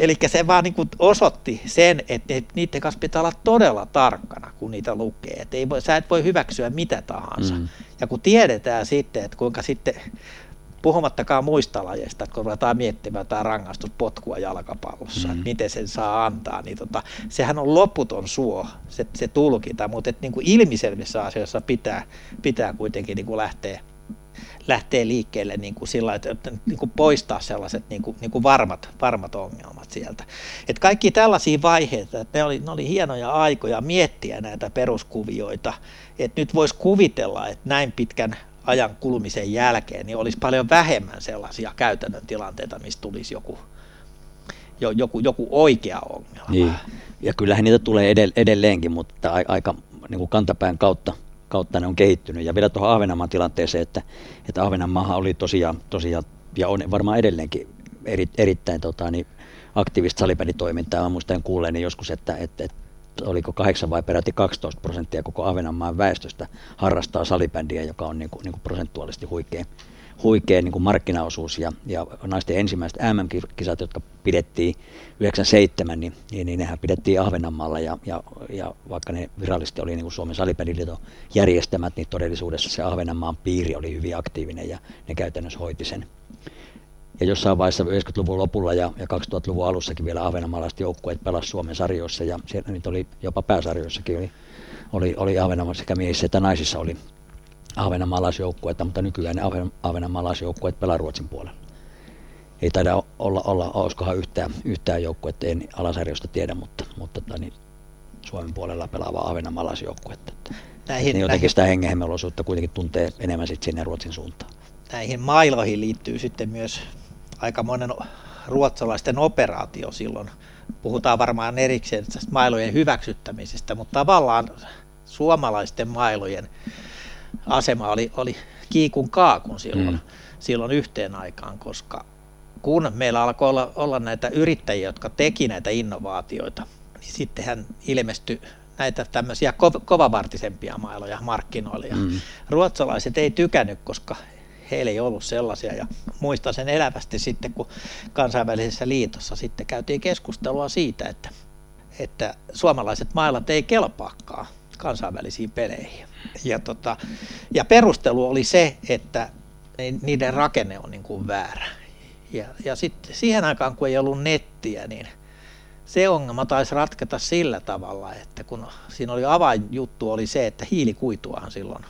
Eli se vaan niin kuin osoitti sen, että niiden kanssa pitää olla todella tarkkana, kun niitä lukee. Että ei voi, sä et voi hyväksyä mitä tahansa. Mm. Ja kun tiedetään sitten, että kuinka sitten puhumattakaan muista lajeista, kun ruvetaan miettimään tämä rangaistuspotkua jalkapallossa, mm. että miten sen saa antaa, niin tota, sehän on loputon suo, se, se tulkinta, mutta että niin kuin ilmiselvissä asioissa pitää, pitää kuitenkin niin kuin lähteä lähtee liikkeelle niin kuin sillä että, että niin kuin poistaa sellaiset niin kuin, niin kuin varmat, varmat ongelmat sieltä. Et kaikki tällaisia vaiheita, että ne oli, ne oli hienoja aikoja miettiä näitä peruskuvioita, että nyt voisi kuvitella, että näin pitkän ajan kulumisen jälkeen niin olisi paljon vähemmän sellaisia käytännön tilanteita, mistä tulisi joku, jo, joku, joku oikea ongelma. Niin. Ja kyllähän niitä tulee edelleenkin, mutta aika niin kuin kantapään kautta kautta ne on kehittynyt. Ja vielä tuohon Ahvenanmaan tilanteeseen, että, että Ahvenanmaahan oli tosiaan, tosiaan ja on varmaan edelleenkin eri, erittäin tota, niin, aktiivista salibänditoimintaa. Mä muistan kuulleeni joskus, että, että, että oliko 8 vai peräti 12 prosenttia koko Ahvenanmaan väestöstä harrastaa salibändiä, joka on niin kuin, niin kuin prosentuaalisesti huikea, huikea niin kuin markkinaosuus ja, ja naisten ensimmäiset MM-kisat, jotka pidettiin 97, niin, niin, niin nehän pidettiin Ahvenanmaalla ja, ja, ja vaikka ne virallisesti oli niin kuin Suomen salipeliliiton järjestämät, niin todellisuudessa se Ahvenanmaan piiri oli hyvin aktiivinen ja ne käytännössä hoiti sen. Ja jossain vaiheessa 90-luvun lopulla ja, ja 2000-luvun alussakin vielä ahvenanmaalaiset joukkueet pelasivat Suomen sarjoissa ja siellä nyt oli jopa pääsarjoissakin oli, oli, oli Ahvenanmaa sekä miehissä että naisissa oli ahvenanmaalaisjoukkueita, mutta nykyään ne ahvenanmaalaisjoukkueet pelaa Ruotsin puolella. Ei taida olla, olla olisikohan yhtään, yhtään joukkuetta, en alasarjosta tiedä, mutta, mutta tota, niin Suomen puolella pelaava ahvenanmaalaisjoukkuetta. Näihin, niin jotenkin näihin, sitä hengenhemmeloisuutta kuitenkin tuntee enemmän sitten sinne Ruotsin suuntaan. Näihin mailoihin liittyy sitten myös aika monen ruotsalaisten operaatio silloin. Puhutaan varmaan erikseen tästä mailojen hyväksyttämisestä, mutta tavallaan suomalaisten mailojen asema oli, oli kiikun kaakun silloin, mm. silloin yhteen aikaan, koska kun meillä alkoi olla, olla näitä yrittäjiä, jotka teki näitä innovaatioita, niin sittenhän ilmestyi näitä tämmöisiä ko- kovavartisempia mailoja markkinoille. Ja mm. Ruotsalaiset ei tykännyt, koska heillä ei ollut sellaisia. Ja muistan sen elävästi sitten, kun kansainvälisessä liitossa sitten käytiin keskustelua siitä, että, että suomalaiset mailat ei kelpaakaan kansainvälisiin peleihin. Ja, tota, ja perustelu oli se, että niiden rakenne on niin kuin väärä. Ja, ja sitten siihen aikaan, kun ei ollut nettiä, niin se ongelma taisi ratketa sillä tavalla, että kun siinä oli avainjuttu oli se, että hiilikuituahan silloin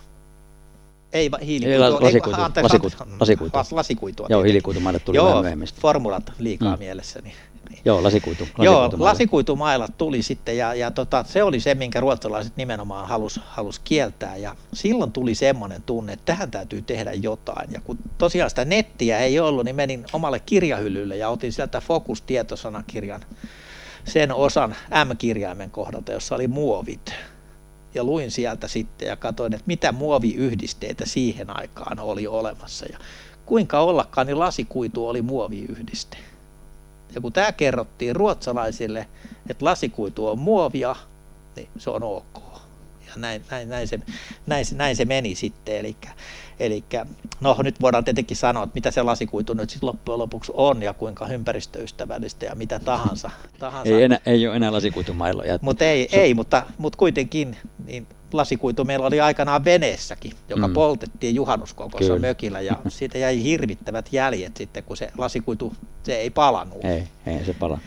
ei hiilikuitua, ei, lasikuitu, ei, anteeksi, lasikuitu, lasikuitu. lasikuitua. Joo, hiilikuitumailat tuli Joo, myöhemmin. formulat liikaa mm. mielessäni. Niin. Joo, lasikuitu. Joo, lasikuitumailat tuli sitten ja, ja tota, se oli se, minkä ruotsalaiset nimenomaan halus, halus kieltää. Ja silloin tuli semmoinen tunne, että tähän täytyy tehdä jotain. Ja kun tosiaan sitä nettiä ei ollut, niin menin omalle kirjahyllylle ja otin sieltä Focus-tietosanakirjan sen osan M-kirjaimen kohdalta, jossa oli muovit ja luin sieltä sitten ja katsoin, että mitä muoviyhdisteitä siihen aikaan oli olemassa ja kuinka ollakaan, niin lasikuitu oli muoviyhdiste. Ja kun tämä kerrottiin ruotsalaisille, että lasikuitu on muovia, niin se on ok. Ja näin, näin, näin, se, näin, näin se meni sitten. Eli, eli no nyt voidaan tietenkin sanoa, että mitä se lasikuitu nyt sitten loppujen lopuksi on ja kuinka ympäristöystävällistä ja mitä tahansa. tahansa. Ei, enää, ei ole enää lasikuitumailoja. Mutta ei, se... ei mutta, mutta kuitenkin niin lasikuitu meillä oli aikanaan veneessäkin, joka mm. poltettiin juhannuskokossa Kyllä. mökillä ja siitä jäi hirvittävät jäljet sitten, kun se lasikuitu se ei palannut. Ei, ei se pala.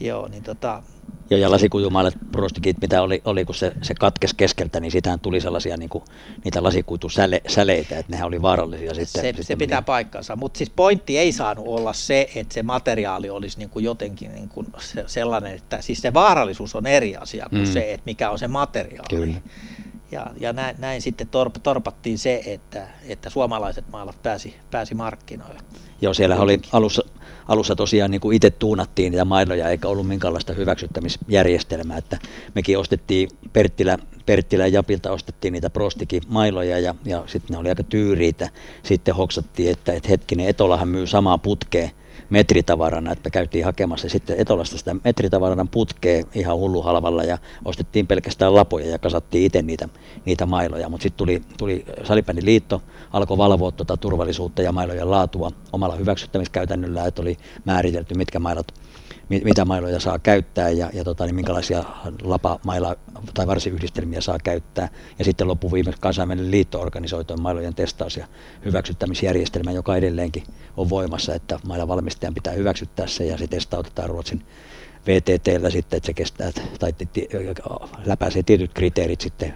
Joo, niin tota, Joo, ja lasikuitumaalle prostikit, mitä oli, oli kun se, se katkesi keskeltä, niin sitähän tuli sellaisia niin kuin, niitä lasikuitusäleitä, että nehän oli vaarallisia sitten. Se, sitten se pitää meni. paikkansa, mutta siis pointti ei saanut olla se, että se materiaali olisi niin kuin jotenkin niin kuin sellainen, että siis se vaarallisuus on eri asia kuin mm. se, että mikä on se materiaali. Kyllä. Ja, ja näin, näin sitten torp, torpattiin se, että, että suomalaiset maalat pääsi, pääsi markkinoille. Joo, siellä oli alussa, alussa tosiaan niin kuin itse tuunattiin niitä mailoja, eikä ollut minkäänlaista hyväksyttämisjärjestelmää, että mekin ostettiin Perttilä, Perttilä Japilta ostettiin niitä prostikin mailoja ja, ja sitten ne oli aika tyyriitä. Sitten hoksattiin, että, että hetkinen, Etolahan myy samaa putkea metritavarana, että käytiin hakemassa sitten Etolasta sitä metritavaran putkea ihan hullu halvalla ja ostettiin pelkästään lapoja ja kasattiin itse niitä, niitä mailoja. Mutta sitten tuli, tuli liitto, alkoi valvoa tuota turvallisuutta ja mailojen laatua omalla hyväksyttämiskäytännöllä, että oli määritelty, mitkä mailot mitä mailoja saa käyttää ja, ja tota, niin minkälaisia lapamaila tai varsiyhdistelmiä saa käyttää. Ja sitten loppuviimeksi kansainvälinen liitto organisoi mailojen testaus- ja hyväksyttämisjärjestelmä, joka edelleenkin on voimassa, että mailan valmistajan pitää hyväksyttää se ja se testautetaan Ruotsin VTTllä sitten, että se kestää tai läpäisee tietyt kriteerit sitten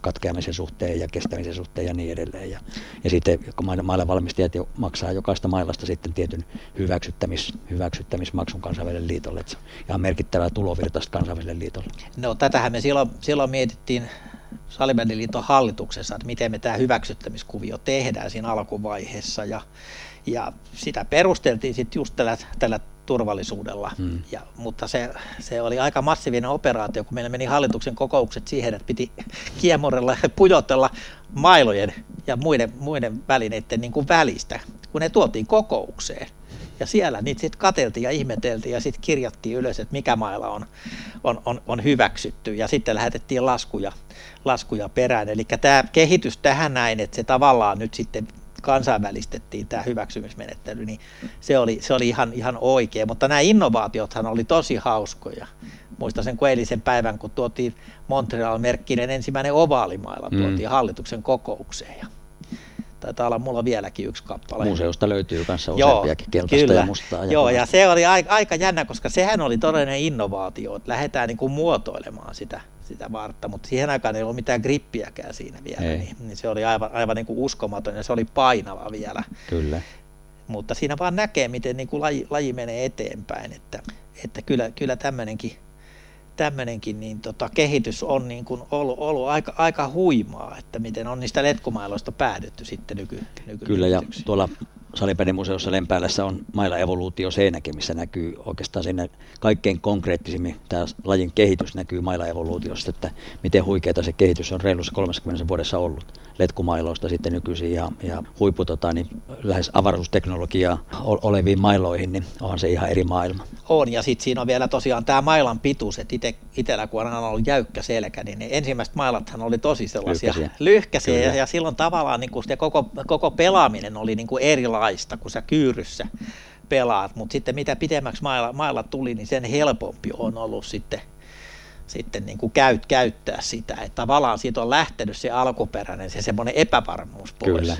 katkeamisen suhteen ja kestämisen suhteen ja niin edelleen. Ja, ja sitten mailla valmistajat maksaa jokaista mailasta sitten tietyn hyväksyttämis, hyväksyttämismaksun kansainvälisen liitolle. Että se on ihan merkittävää tulovirtaista kansainväliselle liitolle. No tätähän me silloin, silloin mietittiin Salibändiliiton hallituksessa, että miten me tämä hyväksyttämiskuvio tehdään siinä alkuvaiheessa ja, ja sitä perusteltiin sitten just tällä, tällä turvallisuudella. Hmm. Ja, mutta se, se oli aika massiivinen operaatio, kun meillä meni hallituksen kokoukset siihen, että piti kiemurella ja pujotella mailojen ja muiden, muiden välineiden niin kuin välistä, kun ne tuotiin kokoukseen. Ja siellä niitä sitten kateltiin ja ihmeteltiin ja sitten kirjattiin ylös, että mikä mailla on, on, on, on hyväksytty. Ja sitten lähetettiin laskuja, laskuja perään. Eli tämä kehitys tähän näin, että se tavallaan nyt sitten kansainvälistettiin tämä hyväksymismenettely, niin se oli, se oli ihan, ihan oikein. Mutta nämä innovaatiothan oli tosi hauskoja. Muistan sen kuin eilisen päivän, kun tuotiin Montreal-merkkinen ensimmäinen ovaalimailla, mm. tuotiin hallituksen kokoukseen. Ja taitaa olla mulla vieläkin yksi kappale. Museosta löytyy kanssa useampiakin keltaista kyllä. ja mustaa. Joo, ja se oli aika, aika jännä, koska sehän oli todellinen innovaatio, että lähdetään niin kuin muotoilemaan sitä sitä vartta, mutta siihen aikaan ei ollut mitään grippiäkään siinä vielä, niin, niin se oli aivan, aivan niin kuin uskomaton ja se oli painava vielä. Kyllä. Mutta siinä vaan näkee, miten niin kuin laji, laji menee eteenpäin, että, että kyllä, kyllä tämmöinenkin tämmöinenkin niin tota, kehitys on niin kuin ollut, ollut aika, aika huimaa, että miten on niistä letkumailoista päädytty sitten nyky, nyky Kyllä, ja tuolla Salipädimuseossa Lempäälässä on mailla evoluutio seinäkin, missä näkyy oikeastaan sinne kaikkein konkreettisimmin tämä lajin kehitys näkyy mailla evoluutiosta, että miten huikeata se kehitys on reilussa 30 vuodessa ollut. Letkumailoista sitten nykyisin ja, ja huippu tota, niin lähes avaruusteknologiaa oleviin mailoihin, niin onhan se ihan eri maailma. On, ja sitten siinä on vielä tosiaan tämä mailan pituus, että ite, itsellä kun on ollut jäykkä selkä, niin ne ensimmäiset mailathan oli tosi sellaisia lyhkäisiä, lyhkäisiä ja, ja silloin tavallaan niin kuin se koko, koko pelaaminen oli niin kuin erilaista, kun sä kyyryssä pelaat, mutta sitten mitä pidemmäksi mailla, mailla tuli, niin sen helpompi on ollut sitten sitten niin kuin käyt, käyttää sitä. Että tavallaan siitä on lähtenyt se alkuperäinen, se semmoinen epävarmuus pois. Kyllä.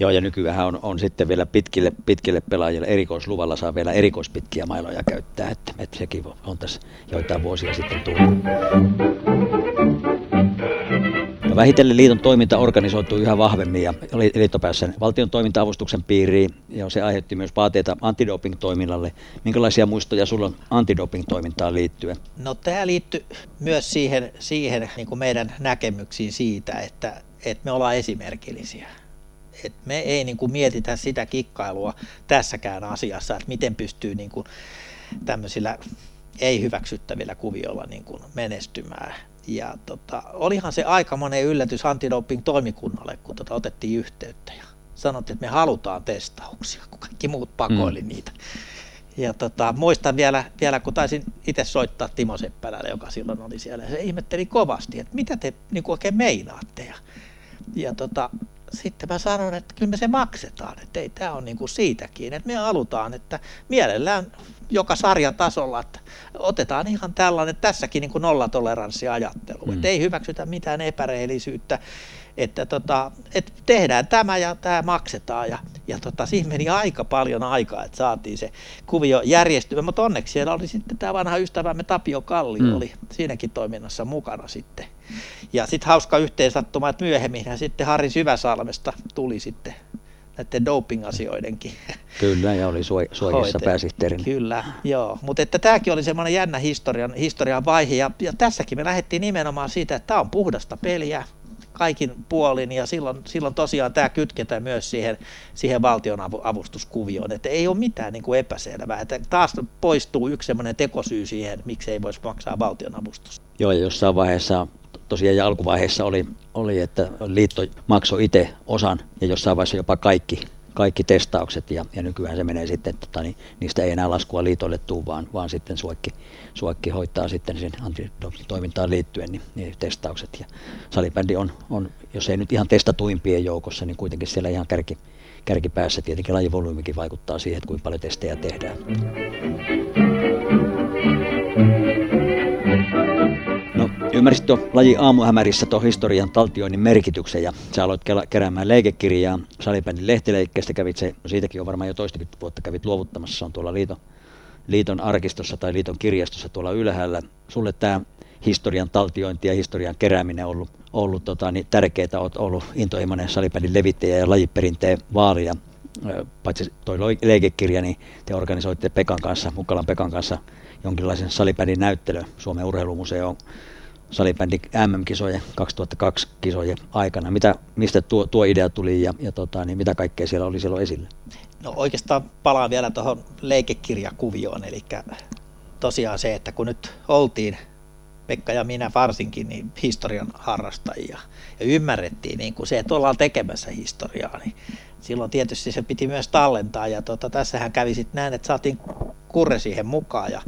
Joo, ja nykyään on, on sitten vielä pitkille, pitkille pelaajille erikoisluvalla saa vielä erikoispitkiä mailoja käyttää, että, että sekin on tässä joitain vuosia sitten tullut. Vähitellen liiton toiminta organisoitui yhä vahvemmin ja liitto pääsi valtion toiminta-avustuksen piiriin ja se aiheutti myös vaateita antidoping-toiminnalle. Minkälaisia muistoja sulla on antidoping-toimintaan liittyen? No tämä liittyy myös siihen, siihen niin kuin meidän näkemyksiin siitä, että, että me ollaan esimerkillisiä. Et me ei niin kuin mietitä sitä kikkailua tässäkään asiassa, että miten pystyy niin kuin tämmöisillä ei hyväksyttävillä kuvioilla niin kuin menestymään ja tota, olihan se aika monen yllätys antidoping toimikunnalle, kun tota otettiin yhteyttä ja sanottiin, että me halutaan testauksia, kun kaikki muut pakoili mm. niitä. Ja tota, muistan vielä, vielä, kun taisin itse soittaa Timo Seppälälle, joka silloin oli siellä, ja se ihmetteli kovasti, että mitä te niin oikein meinaatte. Ja, ja tota, sitten mä sanon, että kyllä me se maksetaan, että ei tämä on niin kuin siitäkin, että me halutaan, että mielellään joka sarjatasolla, että otetaan ihan tällainen, tässäkin niin kuin nollatoleranssiajattelu, mm. että ei hyväksytä mitään epärehellisyyttä, että, tota, että tehdään tämä ja tämä maksetaan ja, ja tota, siihen meni aika paljon aikaa, että saatiin se kuvio järjestymään, mutta onneksi siellä oli sitten tämä vanha ystävämme Tapio Kalli mm. oli siinäkin toiminnassa mukana sitten. Ja sitten hauska yhteensattuma, että myöhemmin sitten Harri Syväsalmesta tuli sitten näiden doping-asioidenkin. Kyllä, ja oli Suojassa pääsihteerin. Kyllä, joo. Mutta että tämäkin oli semmoinen jännä historian, historian vaihe, ja, ja tässäkin me lähdettiin nimenomaan siitä, että tämä on puhdasta peliä, kaikin puolin ja silloin, silloin tosiaan tämä kytketään myös siihen, siihen valtion avustuskuvioon, että ei ole mitään niin kuin epäselvää, että taas poistuu yksi semmoinen tekosyy siihen, miksi ei voisi maksaa valtion avustusta. Joo, ja jossain vaiheessa tosiaan alkuvaiheessa oli, oli, että liitto maksoi itse osan ja jossain vaiheessa jopa kaikki kaikki testaukset ja, ja nykyään se menee sitten, tota, niin, niistä ei enää laskua liitoille tuu, vaan, vaan sitten suokki, suokki hoitaa sitten sen antitoimintaan liittyen niin, niin testaukset. Ja salibändi on, on, jos ei nyt ihan testatuimpien joukossa, niin kuitenkin siellä ihan kärki, kärkipäässä tietenkin lajivolyymikin vaikuttaa siihen, että kuinka paljon testejä tehdään. Ymmärsit tuon laji aamuhämärissä tuon historian taltioinnin merkityksen ja sä aloit keräämään leikekirjaa salibändin lehtileikkeestä, kävit se, no siitäkin on varmaan jo toistakymmentä vuotta kävit luovuttamassa, se on tuolla liiton, liiton arkistossa tai liiton kirjastossa tuolla ylhäällä. Sulle tämä historian taltiointi ja historian kerääminen on ollut, ollut tota, niin tärkeää, olet ollut intohimoinen salibändin levittäjä ja lajiperinteen vaalija. Paitsi tuo leikekirja, niin te organisoitte Pekan kanssa, Mukkalan Pekan kanssa jonkinlaisen salibändin näyttely Suomen urheilumuseoon salibändin MM-kisojen 2002 kisojen aikana. Mitä, mistä tuo, tuo idea tuli ja, ja tota, niin mitä kaikkea siellä oli silloin esillä? No oikeastaan palaan vielä tuohon leikekirjakuvioon, eli tosiaan se, että kun nyt oltiin Pekka ja minä varsinkin niin historian harrastajia ja ymmärrettiin niin kuin se, että ollaan tekemässä historiaa, niin silloin tietysti se piti myös tallentaa ja tota, tässähän kävi sitten näin, että saatiin Kurre siihen mukaan ja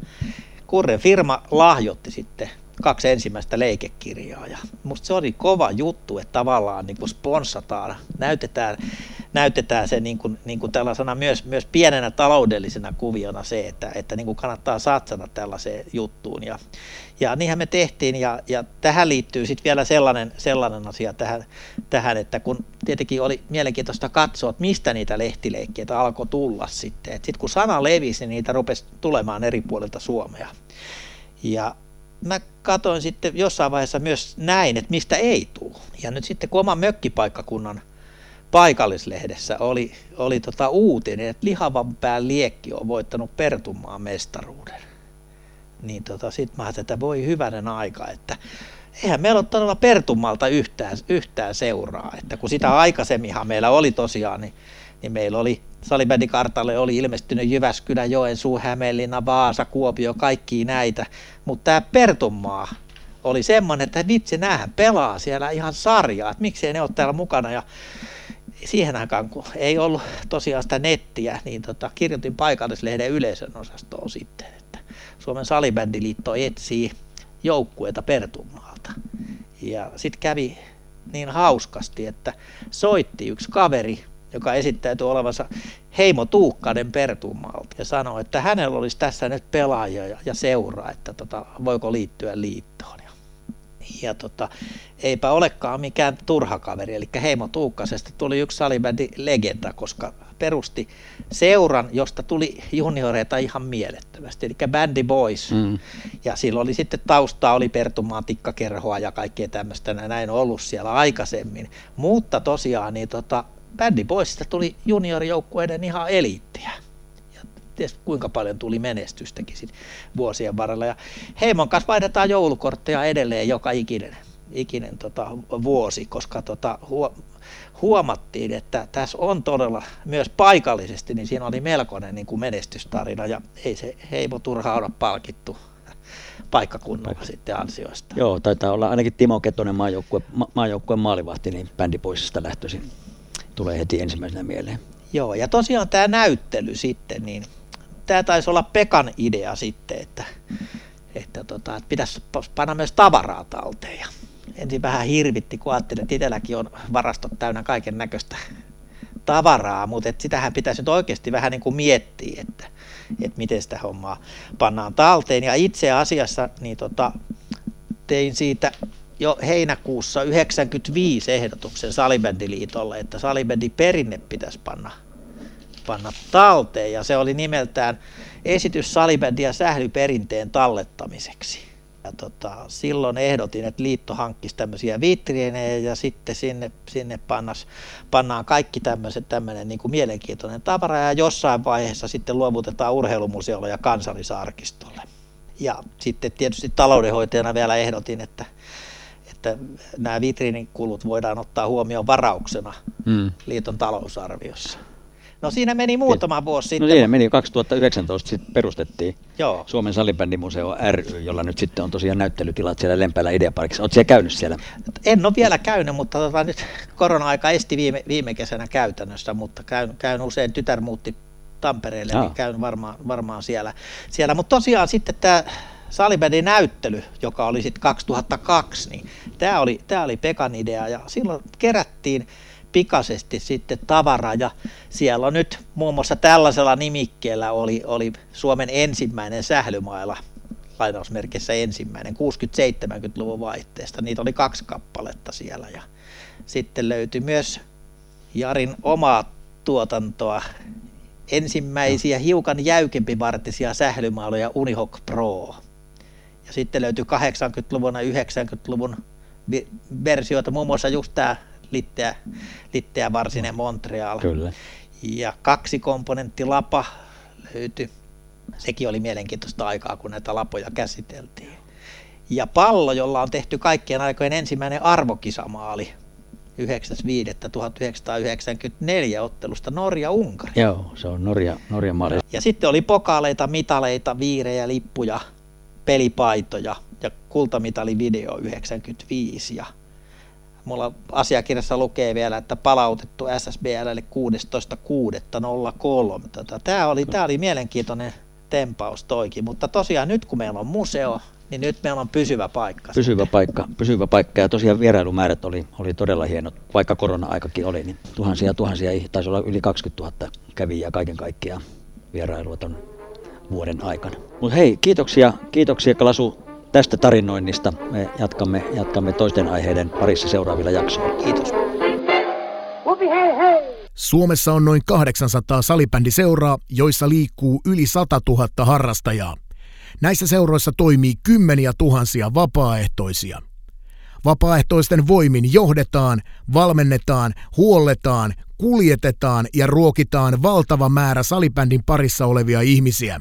Kurren firma lahjoitti sitten kaksi ensimmäistä leikekirjaa. Ja musta se oli kova juttu, että tavallaan niin kuin sponssataan, näytetään, näytetään se niin kuin, niin kuin tällaisena myös, myös pienenä taloudellisena kuviona se, että, että niin kuin kannattaa satsata tällaiseen juttuun. Ja, ja niinhän me tehtiin ja, ja tähän liittyy sitten vielä sellainen, sellainen asia tähän, tähän, että kun tietenkin oli mielenkiintoista katsoa, että mistä niitä lehtileikkiä alkoi tulla sitten, sitten kun sana levisi, niin niitä rupesi tulemaan eri puolilta Suomea. Ja mä katoin sitten jossain vaiheessa myös näin, että mistä ei tule. Ja nyt sitten kun oman mökkipaikkakunnan paikallislehdessä oli, oli tota uutinen, että lihavan pään liekki on voittanut Pertunmaan mestaruuden. Niin tota, sit mä ajattelin, että voi hyvänen aika, että eihän meillä ole todella Pertummalta yhtään, yhtään seuraa. Että kun sitä aikaisemminhan meillä oli tosiaan, niin, niin meillä oli salibändikartalle oli ilmestynyt Jyväskylä, Joensuu, Hämeenlinna, Vaasa, Kuopio, kaikki näitä. Mutta tämä Pertunmaa oli semmoinen, että vitsi, näähän pelaa siellä ihan sarjaa, että miksei ne ole täällä mukana. Ja siihen aikaan, kun ei ollut tosiaan sitä nettiä, niin tota, kirjoitin paikallislehden yleisön osastoon sitten, että Suomen salibändiliitto etsii joukkueita Pertunmaalta. Ja sitten kävi niin hauskasti, että soitti yksi kaveri joka esittäytyi olevansa Heimo Tuukkanen Pertummalta ja sanoi, että hänellä olisi tässä nyt pelaajia ja, ja seuraa, että tota, voiko liittyä liittoon. Ja, ja tota, eipä olekaan mikään turha kaveri, eli Heimo Tuukkasesta tuli yksi salibändi legenda, koska perusti seuran, josta tuli junioreita ihan mielettömästi, eli Bandy Boys. Mm. Ja silloin oli sitten taustaa, oli Pertumaan tikkakerhoa ja kaikkea tämmöistä, näin ollut siellä aikaisemmin. Mutta tosiaan niin tota, Bändi Boysista tuli juniorijoukkueiden ihan eliittiä. Ja tietysti kuinka paljon tuli menestystäkin sit vuosien varrella. Ja Heimon kanssa vaihdetaan joulukortteja edelleen joka ikinen, ikinen tota, vuosi, koska tota, huo, huomattiin, että tässä on todella myös paikallisesti, niin siinä oli melkoinen niin kuin menestystarina ja ei se Heimo turhaa olla palkittu paikkakunnalla sitten ansioista. Joo, taitaa olla ainakin Timo Ketonen maajoukkueen maajoukkue maalivahti, niin bändipoisista lähtöisin tulee heti ensimmäisenä mieleen. Joo, ja tosiaan tämä näyttely sitten, niin tämä taisi olla Pekan idea sitten, että, että, tota, että pitäisi panna myös tavaraa talteen. Ja ensin vähän hirvitti, kun ajattelin, että itselläkin on varastot täynnä kaiken näköistä tavaraa, mutta että sitähän pitäisi nyt oikeasti vähän niin kuin miettiä, että, että miten sitä hommaa pannaan talteen. Ja itse asiassa niin tota, tein siitä jo heinäkuussa 95 ehdotuksen Salibändiliitolle, että salibändi perinne pitäisi panna, panna talteen ja se oli nimeltään esitys salibändi ja sählyperinteen tallettamiseksi. Ja tota, silloin ehdotin, että liitto hankkisi tämmöisiä vitriinejä ja sitten sinne, sinne pannas, pannaan kaikki tämmöiset tämmöinen niin kuin mielenkiintoinen tavara ja jossain vaiheessa sitten luovutetaan urheilumuseolle ja kansallisarkistolle. Ja sitten tietysti taloudenhoitajana vielä ehdotin, että että nämä vitriinin kulut voidaan ottaa huomioon varauksena mm. liiton talousarviossa. No siinä meni muutama vuosi No sitten. siinä meni 2019 sitten perustettiin Joo. Suomen salibändimuseo ry, jolla nyt sitten on tosiaan näyttelytilat siellä Lempäälä Ideaparkissa. Oletko siellä käynyt siellä? En ole vielä käynyt, mutta tota, nyt korona-aika esti viime, viime kesänä käytännössä, mutta käyn, käyn usein, tytär muutti Tampereelle, Jaa. niin käyn varmaan, varmaan siellä. siellä. Mutta tosiaan sitten tämä salibändin näyttely, joka oli sitten 2002, niin tämä oli, tää oli Pekan idea ja silloin kerättiin pikaisesti sitten tavaraa ja siellä nyt muun muassa tällaisella nimikkeellä oli, oli Suomen ensimmäinen sählymaila lainausmerkissä ensimmäinen 60-70-luvun vaihteesta. Niitä oli kaksi kappaletta siellä ja sitten löytyi myös Jarin omaa tuotantoa, ensimmäisiä hiukan jäykempivartisia sählymailoja Unihawk Pro. Ja sitten löytyi 80-luvun ja 90-luvun vi- versioita, muun muassa just tämä Litteä, Litteä Varsinen Montreal. Kyllä. Ja kaksi komponentti lapa löytyi. Sekin oli mielenkiintoista aikaa, kun näitä lapoja käsiteltiin. Ja pallo, jolla on tehty kaikkien aikojen ensimmäinen arvokisamaali 9.5.1994 ottelusta Norja-Unkari. Joo, se on Norja, Norjan maali. Ja sitten oli pokaaleita, mitaleita, viirejä, lippuja, pelipaitoja ja kultamitali video 95. Ja mulla asiakirjassa lukee vielä, että palautettu SSBLlle 16.6.03. Tota, Tämä oli, tää oli mielenkiintoinen tempaus toikin, mutta tosiaan nyt kun meillä on museo, niin nyt meillä on pysyvä paikka. Pysyvä paikka, pysyvä paikka ja tosiaan vierailumäärät oli, oli todella hienot, vaikka korona-aikakin oli, niin tuhansia tuhansia, taisi olla yli 20 000 kävijää kaiken kaikkiaan vierailua ton vuoden aikana. Mutta hei, kiitoksia, kiitoksia Klasu tästä tarinoinnista. Me jatkamme, jatkamme toisten aiheiden parissa seuraavilla jaksoilla. Kiitos. Suomessa on noin 800 salibändiseuraa, joissa liikkuu yli 100 000 harrastajaa. Näissä seuroissa toimii kymmeniä tuhansia vapaaehtoisia. Vapaaehtoisten voimin johdetaan, valmennetaan, huolletaan, kuljetetaan ja ruokitaan valtava määrä salibändin parissa olevia ihmisiä.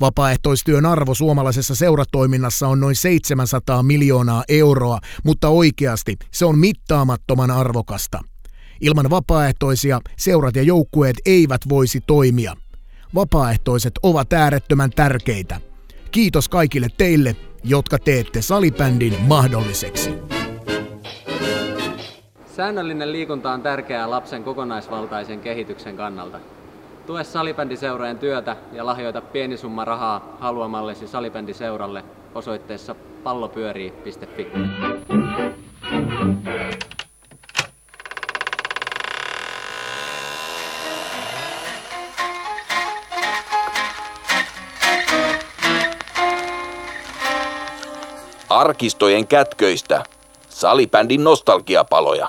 Vapaaehtoistyön arvo suomalaisessa seuratoiminnassa on noin 700 miljoonaa euroa, mutta oikeasti se on mittaamattoman arvokasta. Ilman vapaaehtoisia seurat ja joukkueet eivät voisi toimia. Vapaaehtoiset ovat äärettömän tärkeitä. Kiitos kaikille teille, jotka teette salibändin mahdolliseksi. Säännöllinen liikunta on tärkeää lapsen kokonaisvaltaisen kehityksen kannalta. Tue salibändiseurojen työtä ja lahjoita pieni summa rahaa haluamallesi salibändiseuralle osoitteessa pallopyörii.fi. Arkistojen kätköistä. Salibändin nostalgiapaloja.